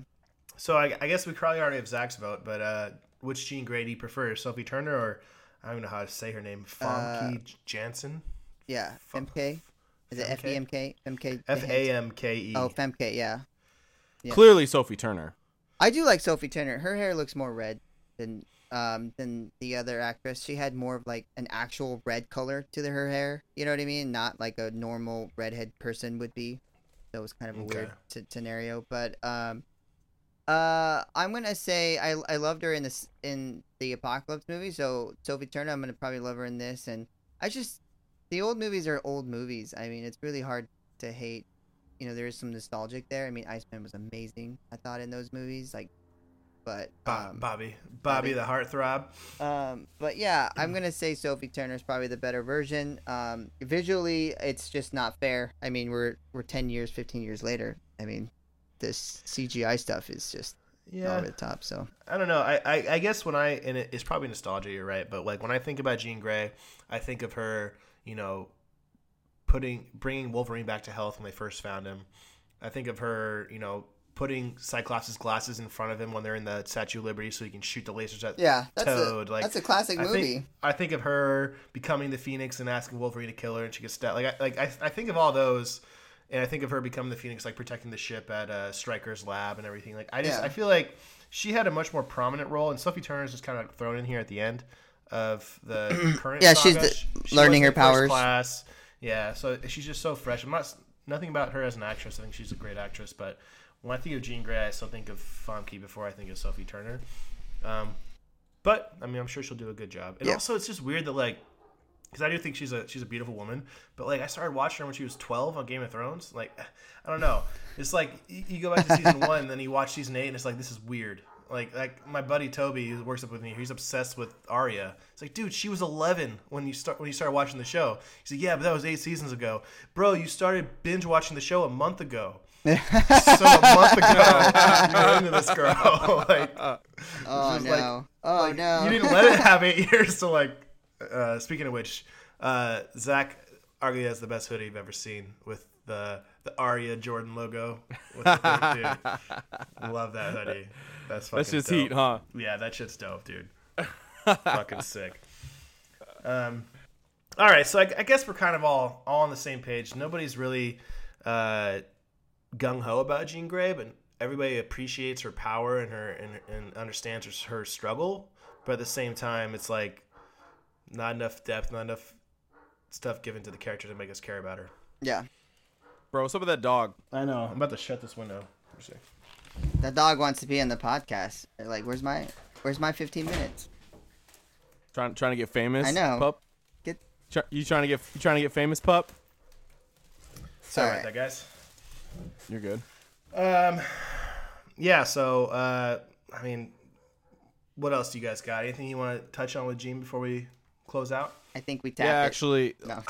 So I, I guess we probably already have Zach's vote, but uh, which Jean Grey do you prefer, Sophie Turner or I don't even know how to say her name, Famke Janssen? Yeah. Fu- Femke. Is it Femke? F E M K? Femke. F A M K E. Oh, Femke. Yeah. yeah. Clearly, Sophie Turner. I do like Sophie Turner. Her hair looks more red than um than the other actress. She had more of like an actual red color to the, her hair. You know what I mean? Not like a normal redhead person would be. That was kind of a weird Okay. s- scenario. But um, uh, I'm gonna say I I loved her in this in the Apocalypse movie. So Sophie Turner, I'm gonna probably love her in this. And I just the old movies are old movies. I mean, it's really hard to hate. You know, there is some nostalgic there. I mean, Iceman was amazing. I thought in those movies, like, but Bo- um, Bobby, Bobby Bobby. the heartthrob. um, but yeah, I'm gonna say Sophie Turner is probably the better version. Um, visually, it's just not fair. I mean, we're we're ten years, fifteen years later. I mean, this CGI stuff is just Yeah, over the top. So I don't know. I, I, I guess when I and it, it's probably nostalgia. You're right, but like when I think about Jean Grey, I think of her. You know, putting bringing Wolverine back to health when they first found him. I think of her. You know, putting Cyclops' glasses in front of him when they're in the Statue of Liberty, so he can shoot the lasers at yeah, that's Toad. a like that's a classic I movie. think I think of her becoming the Phoenix and asking Wolverine to kill her, and she gets stabbed. Like I, like I, I think of all those, and I think of her becoming the Phoenix, like protecting the ship at uh, Stryker's lab and everything. Like I just Yeah. I feel like she had a much more prominent role, and Sophie Turner is just kind of thrown in here at the end of the current. Yeah, she's the- She- learning her powers. Class. Yeah, so she's just so fresh. I'm not nothing about her as an actress. I think she's a great actress, but when I think of Jean Grey, I still think of Famke before I think of Sophie Turner. Um, but I mean, I'm sure she'll do a good job. And Yeah. also, it's just weird that like, because I do think she's a she's a beautiful woman, but like I started watching her when she was 12 on Game of Thrones. Like, I don't know. It's like you, you go back to season one, then you watch season eight, and it's like this is weird. Like like my buddy Toby who works up with me, he's obsessed with Arya. It's like, dude, she was 11 when you start when you started watching the show. He's like, yeah, but that was eight seasons ago, bro. You started binge watching the show a month ago. So a month ago, you're into this girl. like, oh no! like- oh like, no! You didn't let it have eight years to like. Uh, speaking of which, uh, Zach arguably has the best hoodie you've ever seen with the the Arya Jordan logo. With the thing. Love that hoodie. That's fucking That's just dope. heat, huh? Yeah, that shit's dope, dude. fucking sick. Um, all right, so I, I guess we're kind of all all on the same page. Nobody's really uh, gung ho about Jean Grey, but everybody appreciates her power and her and, and understands her, her struggle. But at the same time, it's like not enough depth, not enough stuff given to the character to make us care about her. yeah. Bro, what's up with that dog? I know. I'm about to shut this window. Let me see. The dog wants to be in the podcast. Like, where's my where's my 15 minutes? Trying trying to get famous. I know. Pup. Get Try, you trying to get you trying to get famous, pup? Sorry Alright. about that, guys. You're good. Um, yeah. So, uh, I mean, what else do you guys got? Anything you want to touch on with Jean before we close out? I think we tapped yeah, it. actually, No.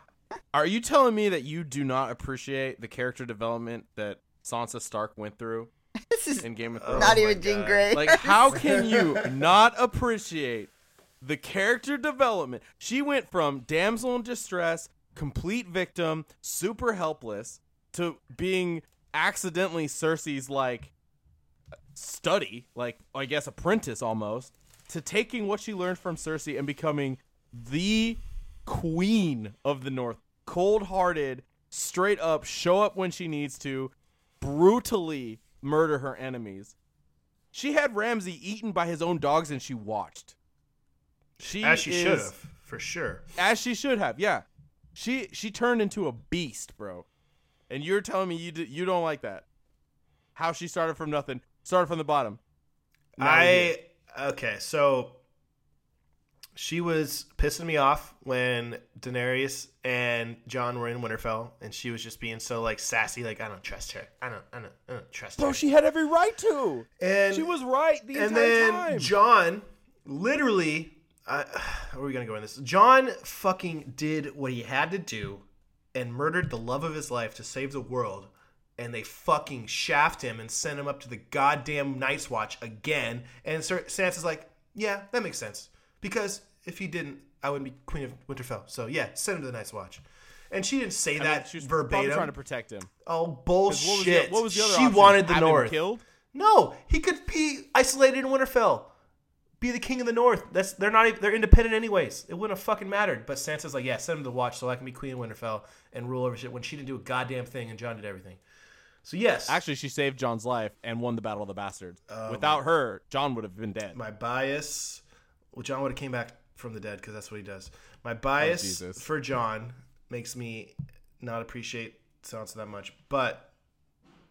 are you telling me that you do not appreciate the character development that Sansa Stark went through this is in Game of Oh Thrones? not my even Jean God. Grey. Like, how can you not appreciate the character development? She went from damsel in distress, complete victim, super helpless, to being accidentally Cersei's like study, like I guess apprentice almost, to taking what she learned from Cersei and becoming the queen of the North. Cold hearted, straight up, show up when she needs to, brutally murder her enemies. She had Ramsay eaten by his own dogs and she watched. She As she should have, for sure. As she should have, yeah. She she turned into a beast, bro. And you're telling me you d- you don't like that? How she started from nothing, started from the bottom. Now. I okay, so she was pissing me off when Daenerys and Jon were in Winterfell, and she was just being so like sassy, like I don't trust her, I don't, I don't, I don't trust her. bro, she had every right to. and She was right the and entire then time. Jon literally, uh, where are we gonna go in this? Jon fucking did what he had to do and murdered the love of his life to save the world. And they fucking shaft him and send him up to the goddamn Night's Watch again. And Sir Sansa's like, yeah, that makes sense. Because if he didn't, I wouldn't be Queen of Winterfell. So yeah, send him to the Night's Watch. And she didn't say I mean, that she was verbatim. trying to protect him. oh What was, bullshit! the, what was the other she option? wanted the Have him North. killed. No, he could be isolated in Winterfell, be the king of the North. That's they're not even, they're independent anyways. It wouldn't have fucking mattered. But Sansa's like, yeah, send him to watch so I can be queen of Winterfell and rule over shit. When she didn't do a goddamn thing and Jon did everything. So yes, Actually, she saved Jon's life and won the Battle of the Bastards. Oh, Without her, Jon would have been dead. my bias. Well, Jon would have came back from the dead because that's what he does. My bias Jesus. for John makes me not appreciate Sansa that much. But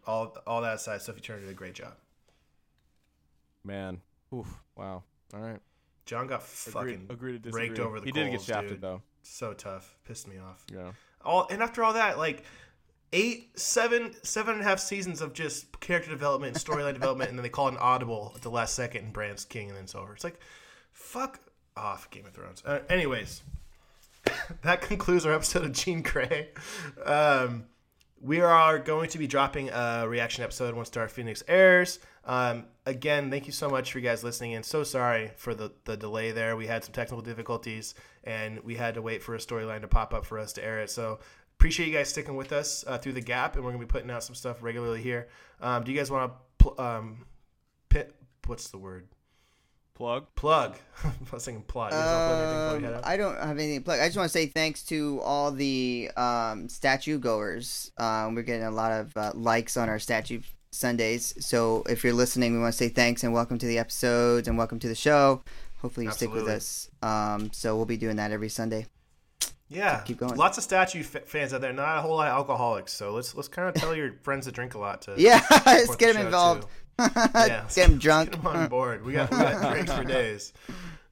all all that aside, Sophie Turner did a great job. Man, oof, wow. All right, Jon got agreed, fucking agree to disagree. raked over the he did get coals, shafted dude. though. so tough. Pissed me off. Yeah. all and after all that like eight seven seven and a half seasons of just character development and storyline development and then they call it an audible at the last second and Bran's king and then it's over it's like fuck off game of thrones uh, anyways that concludes our episode of Jean Grey um, we are going to be dropping a reaction episode once dark phoenix airs. Um, again thank you so much for you guys listening and so sorry for the, the delay there. We had some technical difficulties and we had to wait for a storyline to pop up for us to air it. So appreciate you guys sticking with us uh, through the gap and we're going to be putting out some stuff regularly here. Um, do you guys want to pl- um, pit, what's the word Plug. plug i was thinking plot You guys wanna plug anything before we head Um. I don't have anything to plug. I just want to say thanks to all the um, statue goers. Um, we're getting a lot of uh, likes on our statue Sundays. So if you're listening, we want to say thanks and welcome to the episodes and welcome to the show. Hopefully you stick with us. Um, so we'll be doing that every Sunday. Yeah, keep going. Lots of statue f- fans out there. Not a whole lot of alcoholics. So let's let's kind of tell your friends to drink a lot to Yeah, let's get the them involved. too. Yeah, get them drunk. Get them on board. We got we got drinks for days.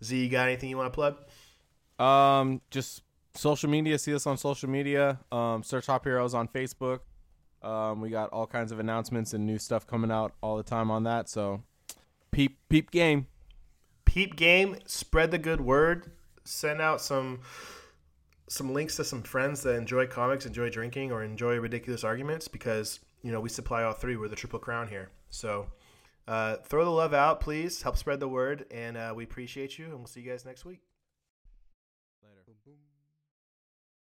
Z, you got anything you want to plug? Um, just social media. See us on social media. Um, search Hop Heroes on Facebook. Um, we got all kinds of announcements and new stuff coming out all the time on that. So, peep peep game. Peep game. Spread the good word. Send out some some links to some friends that enjoy comics, enjoy drinking, or enjoy ridiculous arguments because you know we supply all three. We're the triple crown here. So uh, throw the love out, please. Help spread the word, and uh, we appreciate you. And we'll see you guys next week.